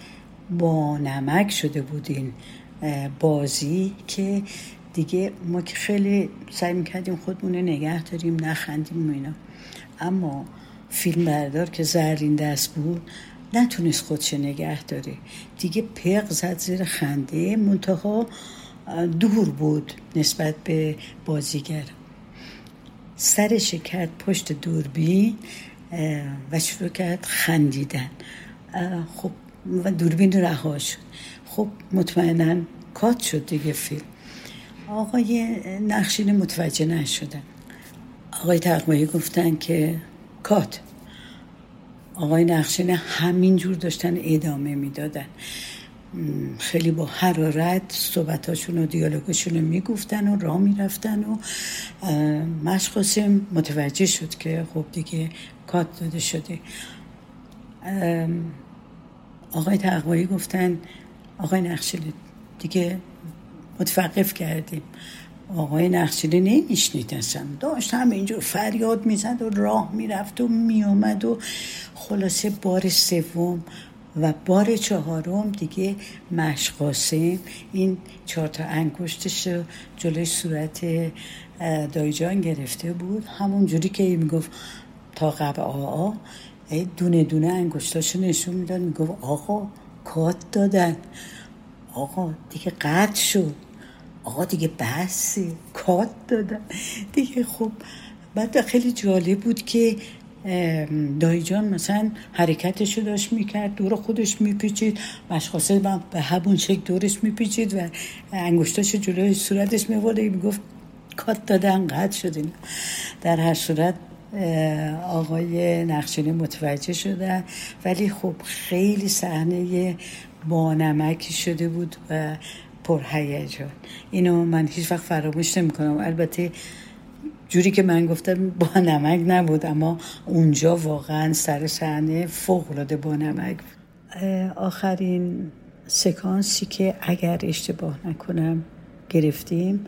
با نمک شده بودین بازی که دیگه ما که خیلی سعی می‌کردیم خودمونه نگه داریم نخندیم و اینا. اما فیلم بردار که زرین دست بود نتونست خودش نگه داره. دیگه پق زد زیر خنده منتها دور بود نسبت به بازیگر. سرش کرد پشت دوربین و شروع کرد خندیدن. خب و دوربین رها شد. خب مطمئنا کات شد دیگه فیلم. آقای نقشین متوجه نشدن. آقای تقمایی گفتن که کات. آقای نقشین همینجور داشتن ادامه می‌دادن. خیلی با حرارت صحبتاشون و دیالوگشون رو می‌گفتن و راه می‌رفتن و مشخصم متوجه شد که خب دیگه کات داده شده. آقای تقوایی گفتن آقای نقشلی دیگه متوقف کردیم. آقای نقشلی نمیشنید اصلا. داشت همینجور فریاد می‌زد و راه می‌رفت و میومد و خلاصه بار سوم و بار چهارم دیگه مشقاسم این چهار تا انگشتش جلوی صورت دایجان گرفته بود. همون جوری که می‌گفت تا قبل آقا دونه دونه انگشتاشو نشون می‌داد. می‌گفت آقا کات دادن. آقا دیگه قطع شد. آقا دیگه بسه کات دادن. دیگه خب بعد خیلی جالب بود که دایجان مثلا حرکتشو داشت می‌کرد دور خودش میپیچید. مشخاصه به همون شکل دورش میپیچید و انگشتاشو جلوی صورتش میورد می‌گفت کات دادن قطع شد در هر صورت آقای نقشینی متوجه شدن ولی خب خیلی صحنه بانمکی شده بود و پرهیجان اینو من هیچ وقت فراموش نمی کنم البته جوری که من گفتم با نمک نبود اما اونجا واقعا سر صحنه فوق العاده با نمک آخرین سکانسی که اگر اشتباه نکنم گرفتیم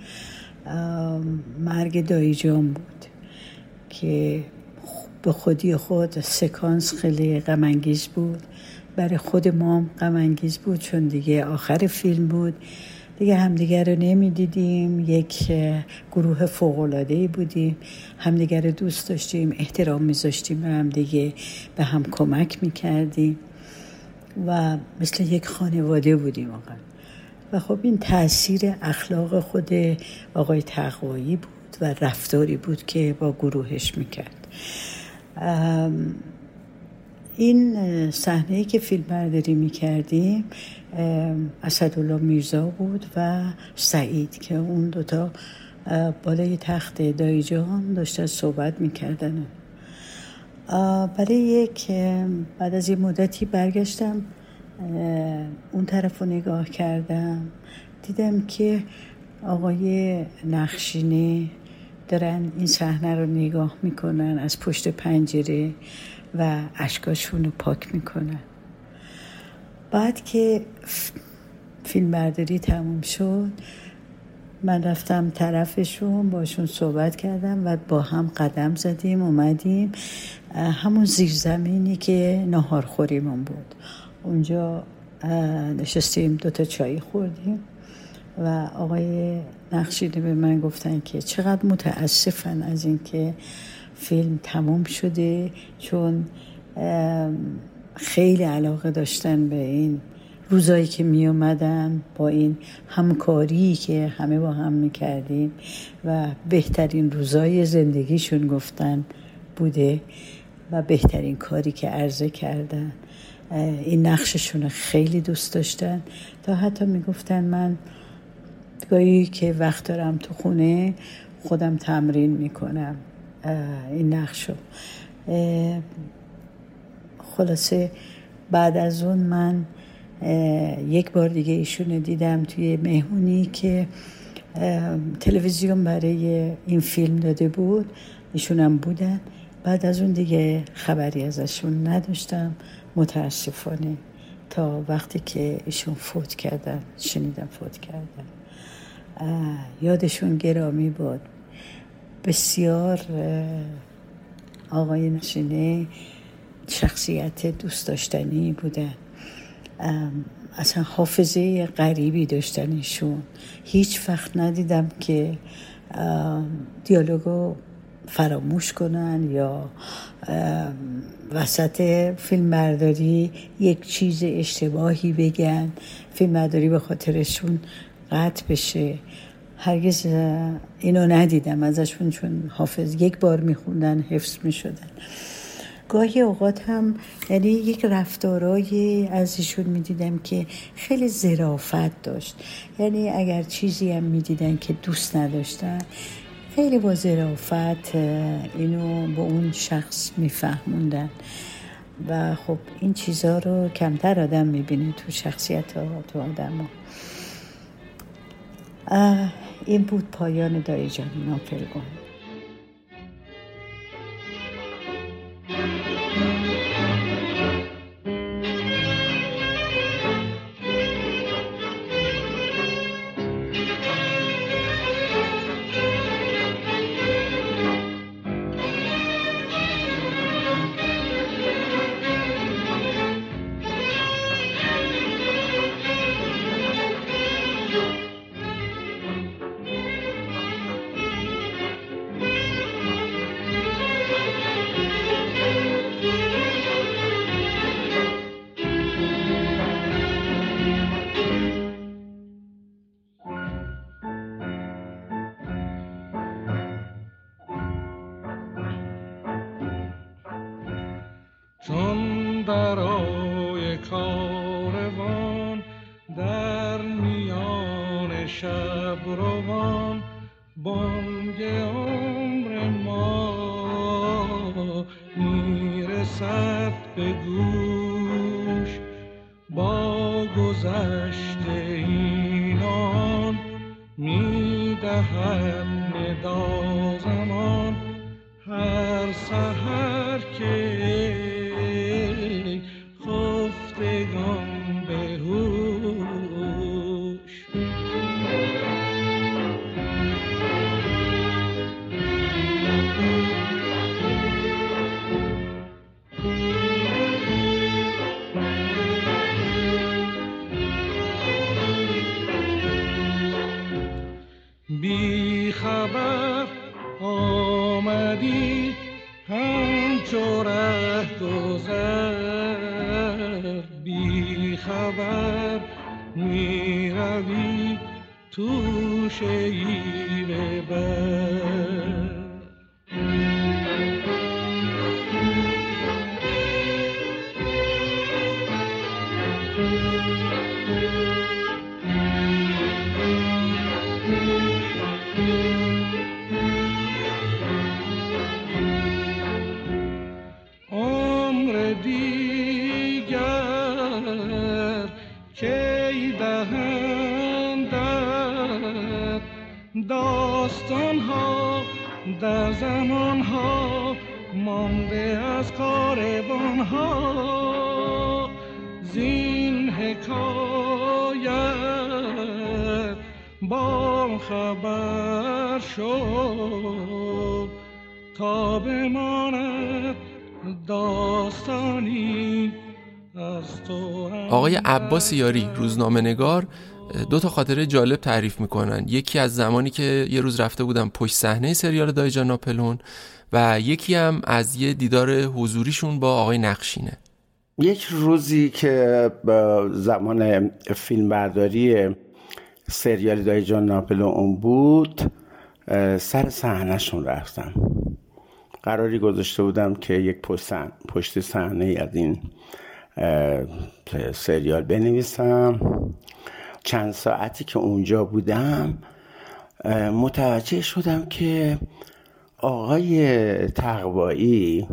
مرگ دایجان بود که به خودی خود سکانس خیلی غمانگیز بود. برای خود ما هم بود چون دیگه آخر فیلم بود. دیگه همدیگر رو نمی‌دیدیم. یک گروه فوقلادهی بودیم. همدیگر رو دوست داشتیم احترام میذاشتیم به هم دیگه به هم کمک می‌کردیم. و مثل یک خانواده بودیم واقعا و خب این تاثیر اخلاق خود آقای تقوایی بود و رفتاری بود که با گروهش می‌کرد. این صحنه که فیلم برداری می‌کردیم اسدالله میرزا بود و سعید که اون دوتا بالای تخت دایجان داشتن صحبت می‌کردن. برای یک بعد از یه مدتی برگشتم اون طرف رو نگاه کردم دیدم که آقای نقشینه دارن این صحنه رو نگاه می‌کنن از پشت پنجره. و اشکاشون رو پاک می‌کنن بعد که فیلم برداری تموم شد من رفتم طرفشون باشون صحبت کردم و با هم قدم زدیم اومدیم. همون زیرزمینی که نهار خوریمون بود. اونجا نشستیم دوتا چای خوردیم و آقای نقشیده به من گفتن که چقدر متاسفن از اینکه فیلم تموم شده چون خیلی علاقه داشتن به این روزایی که می اومدن با این همکاری که همه با هم می کردیم و بهترین روزای زندگیشون گفتن بوده و بهترین کاری که عرضه کردن. این نقششون خیلی دوست داشتن. تا حتی می‌گفتن من گاهی که وقت دارم تو خونه خودم تمرین می‌کنم. این نقشو خلاصه بعد از اون من یک بار دیگه ایشون دیدم توی مهمونی که تلویزیون برای این فیلم داده بود. ایشون هم بودن. بعد از اون دیگه خبری ازشون نداشتم. متاسفانه تا وقتی که ایشون فوت کردن شنیدم فوت کردن. یادشون گرامی بود. بسیار آقای نشینه شخصیت دوست داشتنی بودن اصلا حافظه غریبی داشتن ایشون هیچ وقت ندیدم که دیالوگو فراموش کنن یا وسط فیلم برداری یک چیز اشتباهی بگن. فیلم برداری به خاطرشون قطع بشه. هرگز اینو ندیدم. ازشون چون حافظ یک بار میخوندن حفظ می‌شدن. گاهی اوقات هم یعنی یک رفتارای از ایشون می‌دیدم که خیلی زرافت داشت. یعنی اگر چیزی هم می‌دیدن که دوست نداشتن خیلی با زرافت اینو به اون شخص میفهموندن. و خب این چیزها رو کمتر آدم می‌بینه تو شخصیت ها تو آدم ها. این بود پایان دایجان ناپلگون آقای عباس یاری روزنامه نگار دو تا خاطره جالب تعریف می‌کنن. یکی از زمانی که یه روز رفته بودم پشت صحنه سریال دایجان ناپلون و یکی هم از یه دیدار حضوریشون با آقای نقشینه. یک روزی که زمان فیلمبرداری سریال دای جان ناپل اون بود سر صحنهشون رفتم. قراری گذاشته بودم که یک پشت صحنه از این سریال بنویسم. چند ساعتی که اونجا بودم متوجه شدم که آقای تقوایی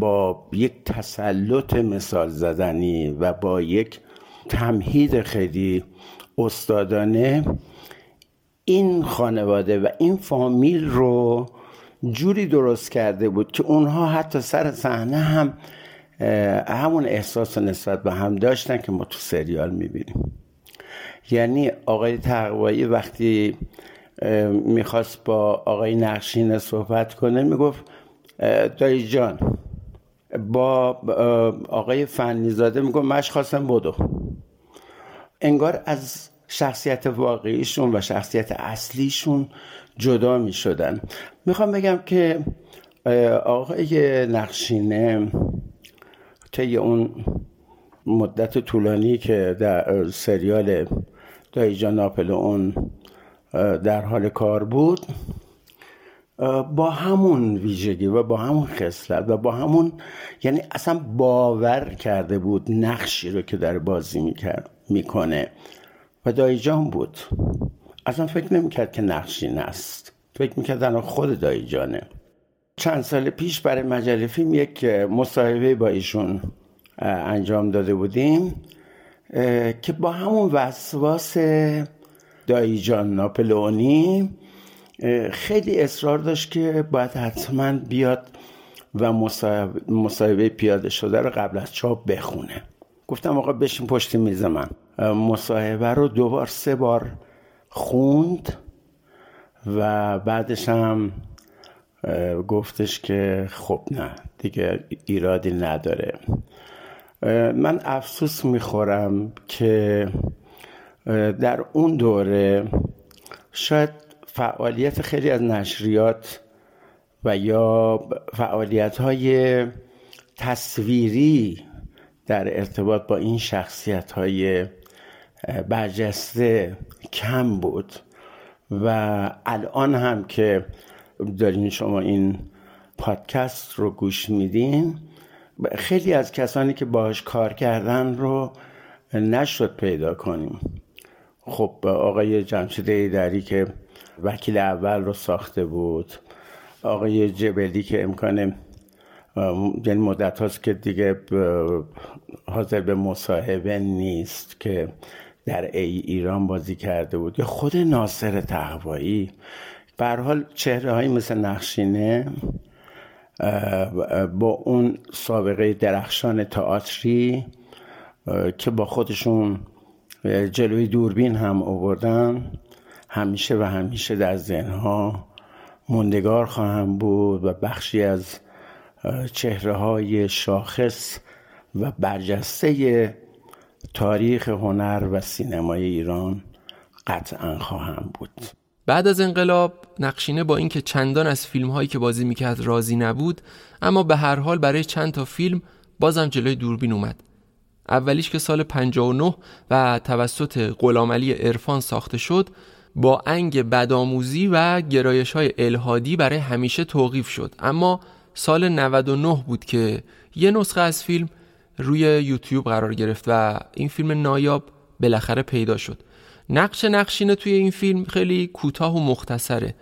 با یک تسلط مثال زدنی و با یک تمهید خیلی استادانه این خانواده و این فامیل رو جوری درست کرده بود که اونها حتی سر صحنه هم همون احساس نسبت به هم داشتن که ما تو سریال می‌بینیم. یعنی آقای تقوایی وقتی می‌خواست با آقای نقشین صحبت کنه می‌گفت دایی جان با آقای فنیزاده می‌گفت مش خواستم بدو. انگار از شخصیت واقعیشون و شخصیت اصلیشون جدا می شدن می‌خوام بگم که آقای نقشینه طی اون مدت طولانی که در سریال دایجا ناپل اون در حال کار بود با همون ویژگی و با همون خصلت و با همون یعنی اصلا باور کرده بود نقشی رو که در بازی می‌کنه. و دایجان بود. اصلا فکر نمی‌کرد که نقشین است فکر می‌کرد خود دایجانه چند سال پیش برای مجله فیلم یک مصاحبه با ایشون انجام داده بودیم که با همون وسواس دایجان ناپلونی خیلی اصرار داشت که باید حتما بیاد و مصاحبه پیاده شده رو قبل از چاپ بخونه. گفتم آقا بشین پشت میز من. مصاحبه رو دوبار سه بار خوند و بعدش هم گفتش که خب نه دیگه ایرادی نداره. من افسوس می‌خورم که در اون دوره شاید فعالیت خیلی از نشریات و یا فعالیت های تصویری در ارتباط با این شخصیت های برجسته کم بود. و الان هم که دارین شما این پادکست رو گوش میدین؟ خیلی از کسانی که باهاش کار کردن رو نشد پیدا کنیم. خب آقای جمشید ایدری که وکیل اول رو ساخته بود آقای جبلی که امکان یعنی مدت هاست که دیگه حاضر به مصاحبه نیست که در ای ایران بازی کرده بود. یا خود ناصر تقوایی به حال چهره هایی مثل نقشینه با اون سابقه درخشان تئاتری که با خودشون جلوی دوربین هم آوردن همیشه و همیشه در ذهنها موندگار خواهم بود و بخشی از چهره های شاخص و برجسته تاریخ هنر و سینمای ایران قطعا خواهم بود. بعد از انقلاب نقشینه با اینکه چندان از فیلم هایی که بازی می‌کرد راضی نبود اما به هر حال برای چند تا فیلم بازم جلوی دوربین اومد. اولیش که سال 59 و توسط غلامعلی عرفان ساخته شد با انگ بدآموزی و گرایش های الهادی برای همیشه توقیف شد. اما سال 99 بود که یه نسخه از فیلم روی یوتیوب قرار گرفت و این فیلم نایاب بالاخره پیدا شد. نقش نقشینه توی این فیلم خیلی کوتاه و مختصره.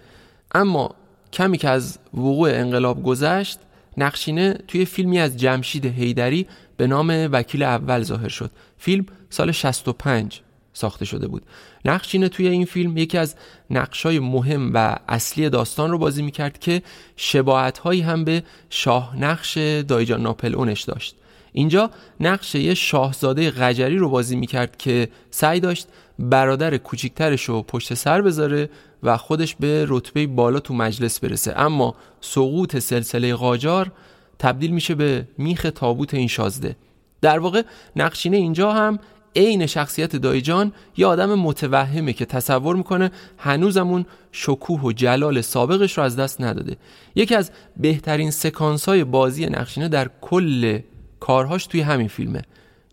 اما کمی که از وقوع انقلاب گذشت نقشینه توی فیلمی از جمشید هیدری به نام وکیل اول ظاهر شد. فیلم سال 65 ساخته شده بود. نقشینه توی این فیلم یکی از نقشای مهم و اصلی داستان رو بازی می‌کرد که شباعت هایی هم به شاه نقش دایجان ناپل اونش داشت. اینجا نقش یه شاهزاده غجری رو بازی می‌کرد که سعی داشت برادر کوچیکترش رو پشت سر بذاره و خودش به رتبه بالا تو مجلس برسه. اما سقوط سلسله قاجار تبدیل میشه به میخ تابوت این شازده. در واقع نقشینه اینجا هم عین شخصیت دایجان یه آدم متوهمه که تصور می‌کنه هنوزمون شکوه و جلال سابقش رو از دست نداده. یکی از بهترین سکانس های بازی نقشینه در کل کارهاش توی همین فیلمه.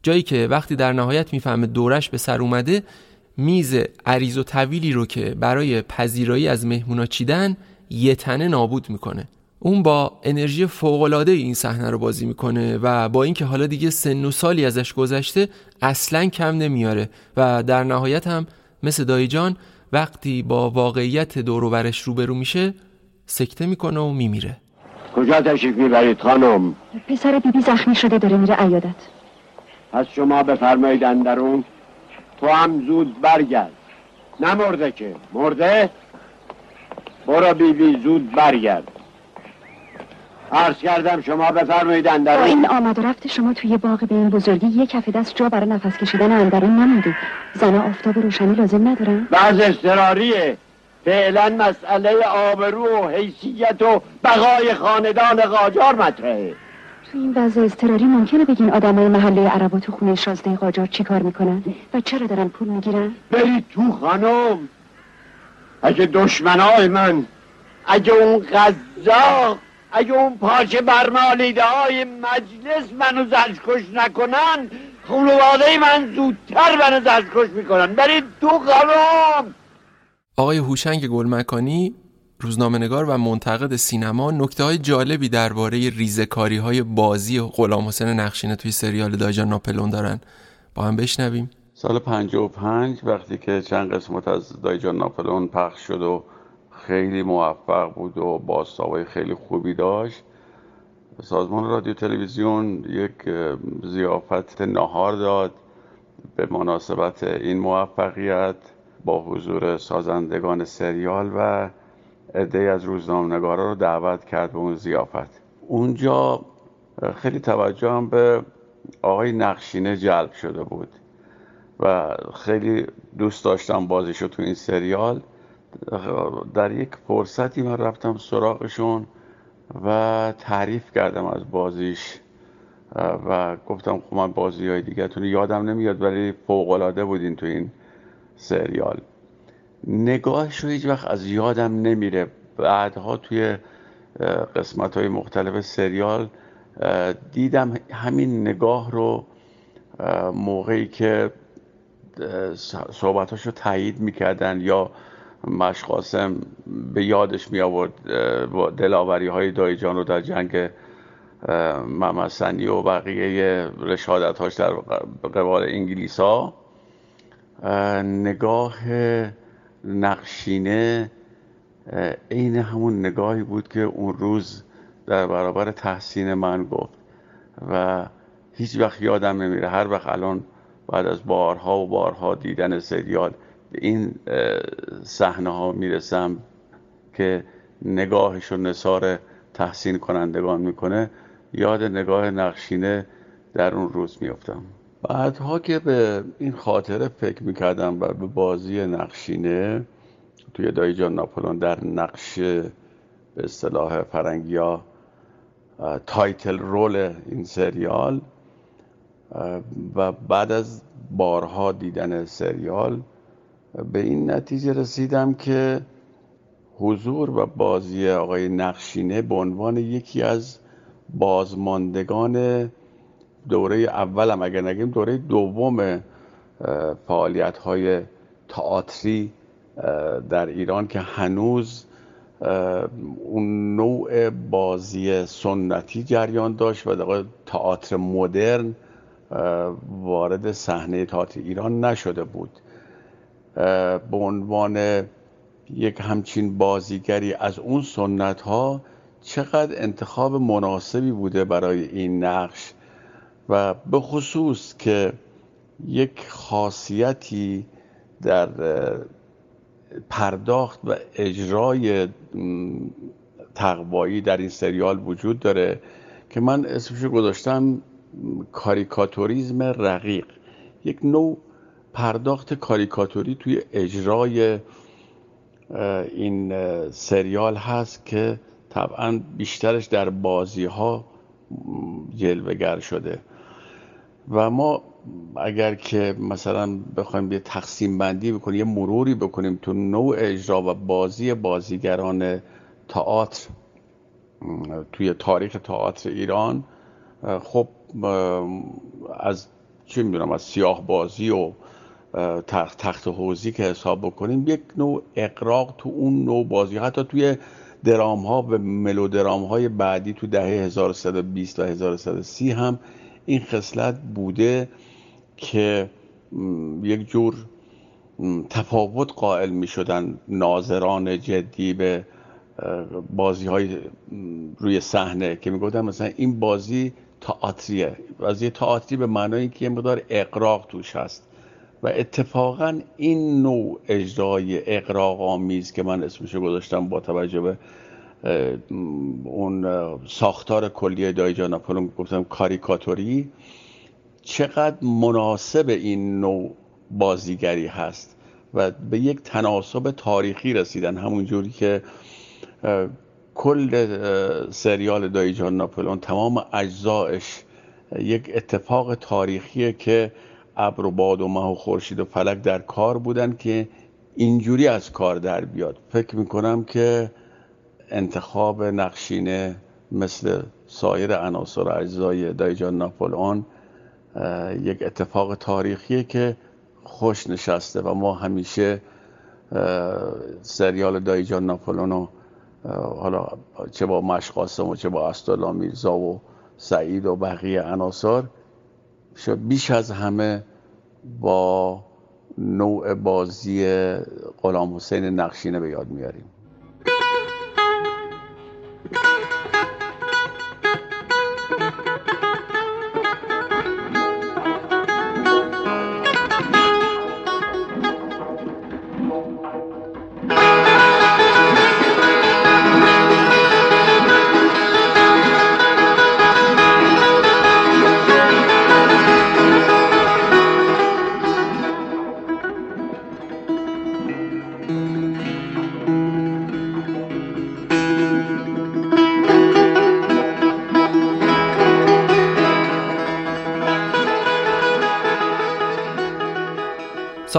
جایی که وقتی در نهایت می‌فهمه دورش به سر اومده میز عریض و طویلی رو که برای پذیرایی از مهمونا چیدن یه تنه نابود می‌کنه. اون با انرژی فوقالعاده این صحنه رو بازی می‌کنه و با اینکه حالا دیگه سن و سالی ازش گذشته اصلا کم نمیاره و در نهایت هم مثل دایجان وقتی با واقعیت دوروبرش روبرو میشه سکته می‌کنه و میمیره. کجا تشریف می‌برید خانم؟ پسر بیبی زخمی شده داره میره عیادت. پس شما بفرمایید اندرون. تو هم زود برگرد. نمرده که. مرده؟ برو بیبی زود برگرد. عرض کردم شما بفرمایید با اندرون این آمد و رفت شما توی باغ به این بزرگی. یک کف دست جا برای نفس کشیدن اندرون نمونده. زنها آفتاب و روشنی لازم ندارن بعض اضطراریه. فعلا مسئله آبرو و حیثیت و بقای خاندان قاجار مطرحه. تو این وضع اضطراری ممکنه بگین آدمای محله عربا تو خونه شازده قاجار چی کار می‌کنن و چرا دارن پول می‌گیرن؟ برید تو خانم. اگه دشمنای من اگه اون قذاق اگه اون پاچه برمالیده های مجلس منو زجکش نکنن خانواده من زودتر منو زجکش می‌کنن. برید تو خانم. آقای هوشنگ گلمکانی روزنامه‌نگار و منتقد سینما نکته های جالبی درباره ریزکاری های بازی غلام حسین نقشینه توی سریال دایجان ناپلون دارن. با هم بشنویم. سال 55 وقتی که چند قسمت از دایجان ناپلون پخش شد و خیلی موفق بود و بازتابای خیلی خوبی داشت سازمان رادیو تلویزیون یک زیافت نهار داد به مناسبت این موفقیت با حضور سازندگان سریال و عده از روزنامه‌نگارا رو دعوت کرد به اون زیافت اونجا خیلی توجه هم به آقای نقشینه جلب شده بود و خیلی دوست داشتم بازیشو تو این سریال. در یک فرصتی من رفتم سراغشون و تعریف کردم از بازیش و گفتم خب من بازی های دیگه یادم نمیاد ولی فوقلاده بودین تو این سریال. نگاهش رو هیچ وقت از یادم نمیره. بعدها توی قسمت های مختلف سریال دیدم همین نگاه رو موقعی که صحبتاش رو تایید می‌کردن یا مشقاسم به یادش می آورد دلاوری های دایجان رو در جنگ ممسنی و بقیه رشادت هاش در قبال انگلیس ها نگاه نقشینه عین همون نگاهی بود که اون روز در برابر تحسین من گفت و هیچ وقت یادم نمیره. هر وقت الان بعد از بارها و بارها دیدن سریال به این صحنه ها می‌رسم که نگاهش رو نصار تحسین کنندگان می‌کنه یاد نگاه نقشینه در اون روز میفتم بعدها که به این خاطره فکر می‌کردم و به بازی نقشینه توی دایجان ناپلون در نقش به اصطلاح فرنگیا تایتل رول این سریال و بعد از بارها دیدن سریال به این نتیجه رسیدم که حضور و بازی آقای نقشینه به عنوان یکی از بازماندگان دوره اولم اگر نگیم دوره دوم فعالیت های تئاتری در ایران که هنوز اون نوع بازی سنتی جریان داشت و در تئاتر مدرن وارد صحنه تئاتر ایران نشده بود. به عنوان یک همچین بازیگری از اون سنت ها چقدر انتخاب مناسبی بوده برای این نقش؟ و به خصوص که یک خاصیتی در پرداخت و اجرای تقوایی در این سریال وجود داره که من اسمشو گذاشتم کاریکاتوریزم رقیق. یک نوع پرداخت کاریکاتوری توی اجرای این سریال هست که طبعا بیشترش در بازی ها جلوگر شده. و ما اگر که مثلا بخوایم یه تقسیم بندی بکنیم یه مروری بکنیم تو نوع اجرا و بازی بازیگران تئاتر توی تاریخ تئاتر ایران خب از چی می‌دونم از سیاه بازی و تخت, تخت حوزی که حساب بکنیم یک نوع اقراق تو اون نوع بازی. حتی توی درام ها و ملودرام های بعدی تو دهه 1120 و 1130 هم این خصلت بوده که یک جور تفاوت قائل می شدن ناظران جدی به بازی های روی صحنه که می گفتن مثلا این بازی تئاتریه. بازی تئاتری به معنای که یه مقدار اقراق توش هست. و اتفاقا این نوع اجرای اقراق آمیز که من اسمشو گذاشتم با توجه به اون ساختار کلی ناپولون گفتم کاریکاتوری. چقدر مناسب این نوع بازیگری هست و به یک تناسب تاریخی رسیدن. همون جوری که کل سریال دایجان ناپولون تمام اجزایش یک اتفاق تاریخیه که ابر و باد و مه و خورشید و فلک در کار بودن که اینجوری از کار در بیاد. فکر می‌کنم که انتخاب نقشینه مثل سایر عناصر اجزای دایجان ناپولئون یک اتفاق تاریخیه که خوش نشسته و ما همیشه سریال دایجان ناپولون و حالا چه با مشقاسم و چه با استالا میرزا و سعید و بقیه عناصر بیش از همه با نوع بازی غلام حسین نقشینه به یاد میاریم.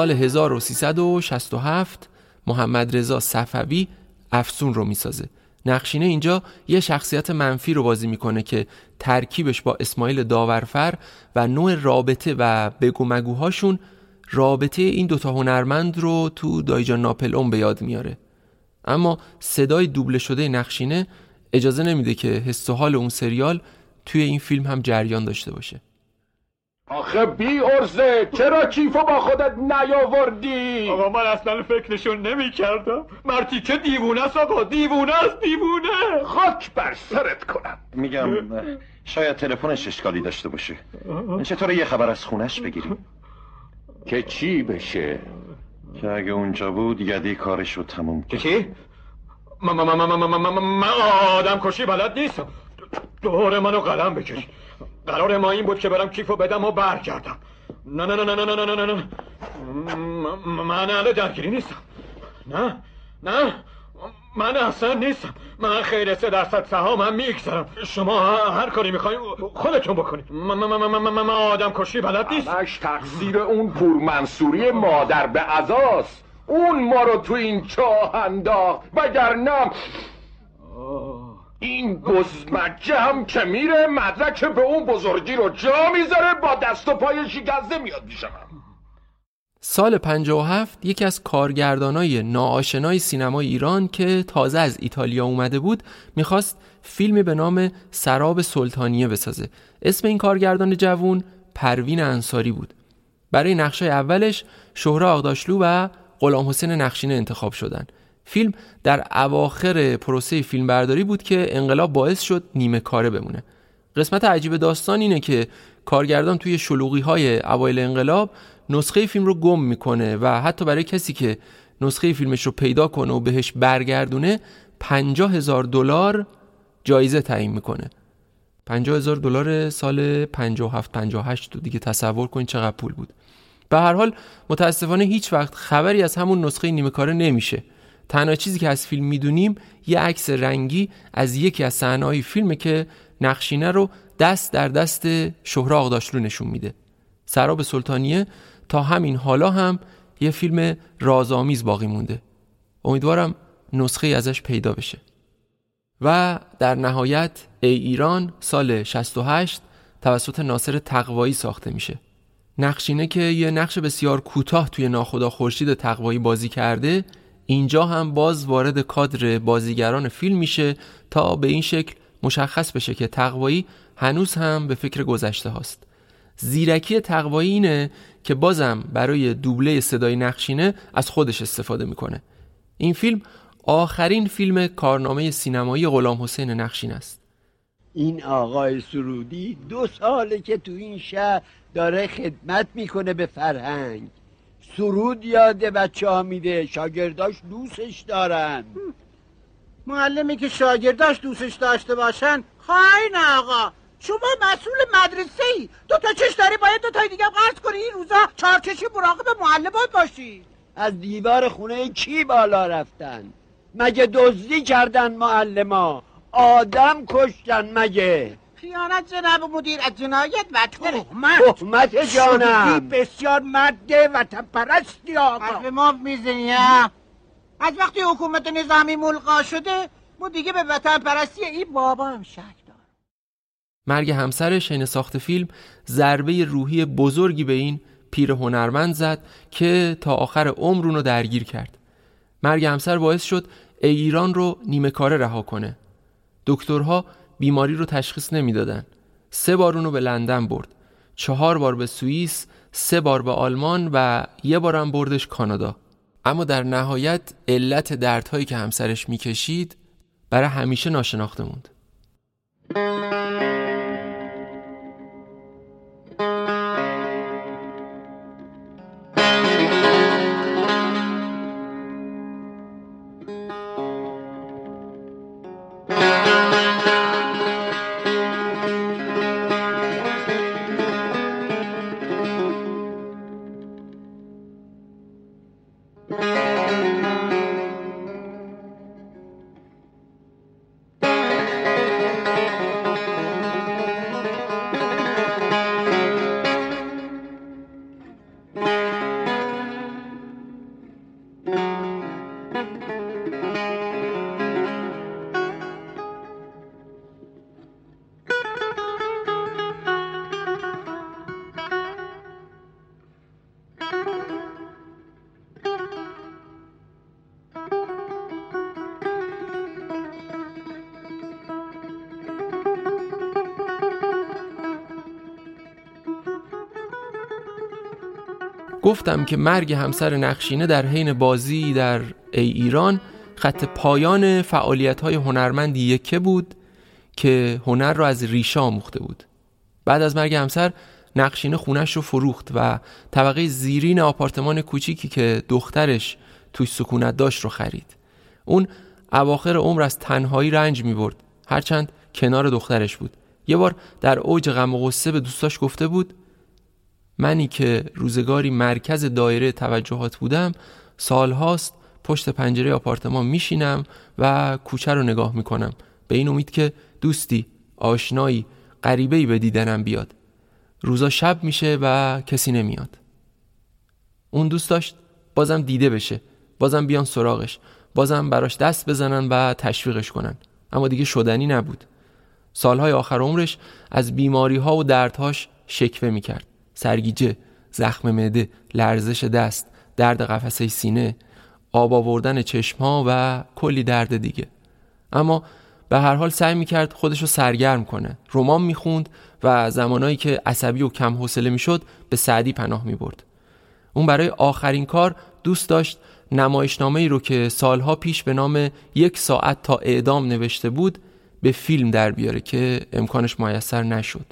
سال 1367 محمد رضا صفوی افسون رو می‌سازه. نقشینه اینجا یه شخصیت منفی رو بازی می‌کنه که ترکیبش با اسماعیل داورفر و نوع رابطه و بگو مگوهاشون رابطه این دوتا هنرمند رو تو دایجان ناپل اون به یاد میاره. اما صدای دوبله شده نقشینه اجازه نمیده که حس و حال اون سریال توی این فیلم هم جریان داشته باشه. آخه بی ارزه چرا کیفو با خودت نیاوردی آقا من اصلا فکرشون نمی کردم مرتی که دیوونه است آقا دیوونه است دیوونه خاک بر سرت کنم میگم شاید تلفنش اشکالی داشته باشه چطور یه خبر از خونش بگیریم که چی بشه که اگه اونجا بود یدی کارش رو تموم که چی؟ من آدم کشی بلد نیستم دور منو قلم بکش قرار ما این بود که برم کیفو بدم و برگردم. نه نه نه نه نه نه نه نه من اهل درگیری نیستم. نه نه من اصلا نیستم. من خیر سه درصد سهامم میگذرم شما هر کاری می‌خواین خودتون بکنید. من آدم کشی بلد نیست. همش تقصیر اون پورمنصوری مادر به عزاست. اون ما رو تو این چاه انداخت. وگرنه این بزمجه هم که میره مدرک به اون بزرگی رو جا می‌ذاره با دست و پای شکسته میاد میشم سال 57 یکی از کارگردانای ناآشنای سینمای ایران که تازه از ایتالیا اومده بود می‌خواست فیلمی به نام سراب سلطانیه بسازه. اسم این کارگردان جوون پروین انصاری بود. برای نقشه اولش شهره آقداشلو و غلام حسین نقشینه انتخاب شدن. فیلم در اواخر پروسه فیلمبرداری بود که انقلاب باعث شد نیمه کاره بمونه. قسمت عجیب داستان اینه که کارگردان توی شلوغی های اوایل انقلاب نسخه فیلم رو گم می‌کنه و حتی برای کسی که نسخه فیلمش رو پیدا کنه و بهش برگردونه پنجاه هزار دلار جایزه تعیین می‌کنه. پنجاه هزار دلار سال 57 58 تو دیگه تصور کنید چقدر پول بود. به هر حال متاسفانه هیچ وقت خبری از همون نسخه نیمه کاره نمیشه. تنها چیزی که از فیلم می‌دونیم یه عکس رنگی از یکی از صحنه‌های فیلمه که نقشینه رو دست در دست شهره آقداشلو نشون میده. سراب سلطانیه تا همین حالا هم یه فیلم رازآمیز باقی مونده. امیدوارم نسخه ازش پیدا بشه. و در نهایت ای ایران سال 68 توسط ناصر تقوایی ساخته میشه. نقشینه که یه نقش بسیار کوتاه توی ناخدا خورشید تقوایی بازی کرده اینجا هم باز وارد کادر بازیگران فیلم میشه تا به این شکل مشخص بشه که تقوایی هنوز هم به فکر گذشته هاست. زیرکی تقوایی اینه که بازم برای دوبله صدای نقشینه از خودش استفاده می‌کنه. این فیلم آخرین فیلم کارنامه سینمایی غلام حسین نقشین است. این آقای سرودی دو ساله که تو این شهر داره خدمت می‌کنه به فرهنگ. سرود یاده بچه ها میده. شاگرداش دوستش دارن. معلمی که شاگرداش دوستش داشته باشن خواهین آقا. شما مسئول مدرسه ای دو تا چش داری باید دو تای دیگه قرض کنی. این روزا چارچشی مراقب معلمات باشی. از دیوار خونه کی بالا رفتن؟ مگه دزدی کردن معلما؟ آدم کشتن مگه؟ خیانت جناب مدیر از جنایت بدتره تهمت جانم. بسیار مرده و پرستی آقا حرف ما می‌زنی از وقتی حکومت نظامی ملقا شده ما دیگه به وطن پرستی این بابا هم شک دار مرگ همسرش حین ساخت فیلم ضربه روحی بزرگی به این پیر هنرمند زد که تا آخر عمر رو درگیر کرد. مرگ همسر باعث شد ایران رو نیمه کاره رها کنه. دکترها بیماری رو تشخیص نمی‌دادن. سه بار اونو به لندن برد. چهار بار به سوئیس سه بار به آلمان و یه بارم بردش کانادا. اما در نهایت علت دردهایی که همسرش می‌کشید برای همیشه ناشناخته موند. گفتم که مرگ همسر نقشینه در حین بازی در ای ایران خط پایان فعالیت های هنرمندی یکه بود که هنر را از ریشه آموخته بود. بعد از مرگ همسر نقشینه خونش رو فروخت و طبقه زیرین آپارتمان کوچیکی که دخترش توش سکونت داشت رو خرید. اون اواخر عمر از تنهایی رنج می برد هرچند کنار دخترش بود. یه بار در اوج غم و غصه به دوستاش گفته بود منی که روزگاری مرکز دایره توجهات بودم سالهاست پشت پنجره آپارتمان میشینم و کوچه رو نگاه می‌کنم. به این امید که دوستی آشنایی غریبه‌ای به دیدنم بیاد. روزا شب میشه و کسی نمیاد. اون دوست داشت بازم دیده بشه. بازم بیان سراغش. بازم براش دست بزنن و تشویقش کنن. اما دیگه شدنی نبود. سالهای آخر عمرش از بیماری ها و دردهاش شکوه می‌کرد. سرگیجه زخم معده لرزش دست درد قفسه سینه آب آوردن چشمها و کلی درد دیگه. اما به هر حال سعی می‌کرد خودش رو سرگرم کنه. رمان می‌خوند و زمانایی که عصبی و کم حوصله می‌شد به سعدی پناه می‌برد. اون برای آخرین کار دوست داشت نمایشنامه ای رو که سالها پیش به نام یک ساعت تا اعدام نوشته بود به فیلم در بیاره که امکانش میسر نشد.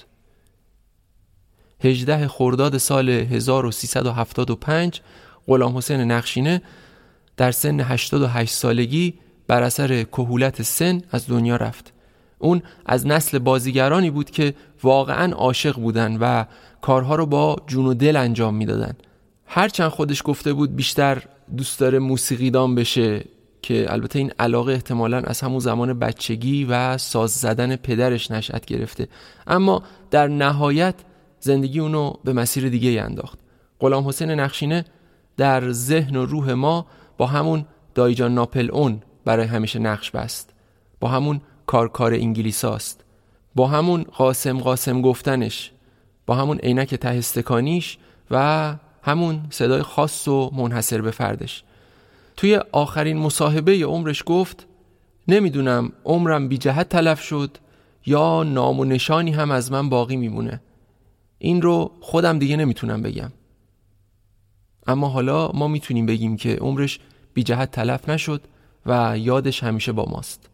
18 خرداد سال 1375 غلام حسین نقشینه در سن 88 سالگی بر اثر کهولت سن از دنیا رفت. اون از نسل بازیگرانی بود که واقعا عاشق بودن و کارها رو با جون و دل انجام می‌دادن. هرچند خودش گفته بود بیشتر دوست داره موسیقیدان بشه که البته این علاقه احتمالا از همون زمان بچگی و ساز زدن پدرش نشأت گرفته. اما در نهایت زندگی اونو به مسیر دیگه انداخت. غلام حسین نقشینه در ذهن و روح ما با همون دایجان ناپل اون برای همیشه نقش بست. با همون کارکار انگلیساست. با همون قاسم قاسم گفتنش. با همون عینک ته استکانیش و همون صدای خاص و منحصر به فردش. توی آخرین مصاحبه عمرش گفت نمی‌دونم عمرم بی جهت تلف شد یا نام و نشانی هم از من باقی میمونه. این رو خودم دیگه نمی‌تونم بگم. اما حالا ما می‌تونیم بگیم که عمرش بی جهت تلف نشد و یادش همیشه با ماست.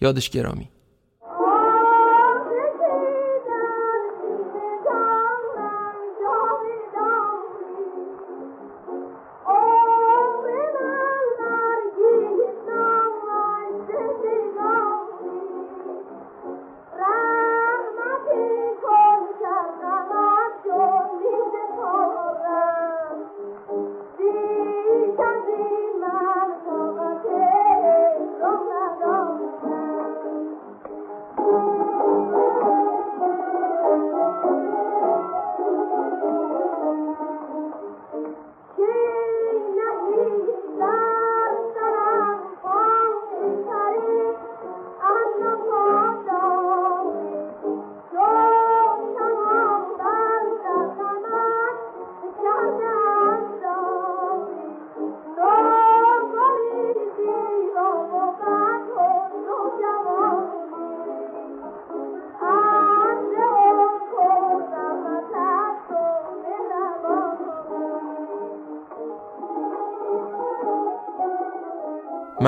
یادش گرامی.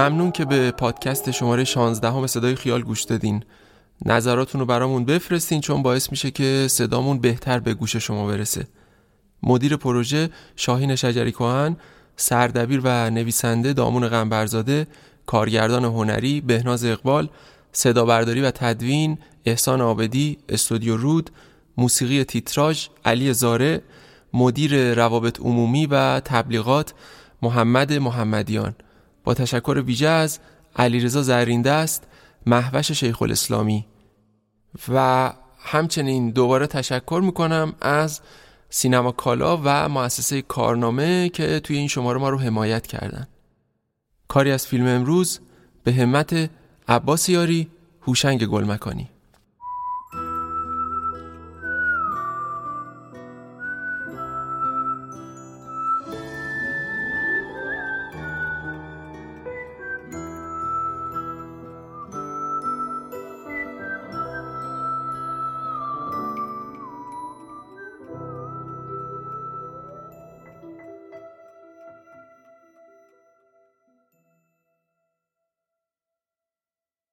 ممنون که به پادکست شماره 16 همه صدای خیال گوش دادین. نظراتون رو برامون بفرستین چون باعث میشه که صدامون بهتر به گوش شما برسه. مدیر پروژه شاهین شجری کوهن سردبیر و نویسنده دامون غنبرزاده کارگردان هنری بهناز اقبال صدا برداری و تدوین احسان آبدی استودیو رود موسیقی تیتراژ علی زاره مدیر روابط عمومی و تبلیغات محمد محمدیان. با تشکر ویژه از علیرضا زرینده است محوش شیخ الاسلامی و همچنین دوباره تشکر می‌کنم از سینما کالا و مؤسسه کارنامه که توی این شماره ما رو حمایت کردن. کاری از فیلم امروز به همت عباس یاری هوشنگ گلمکانی.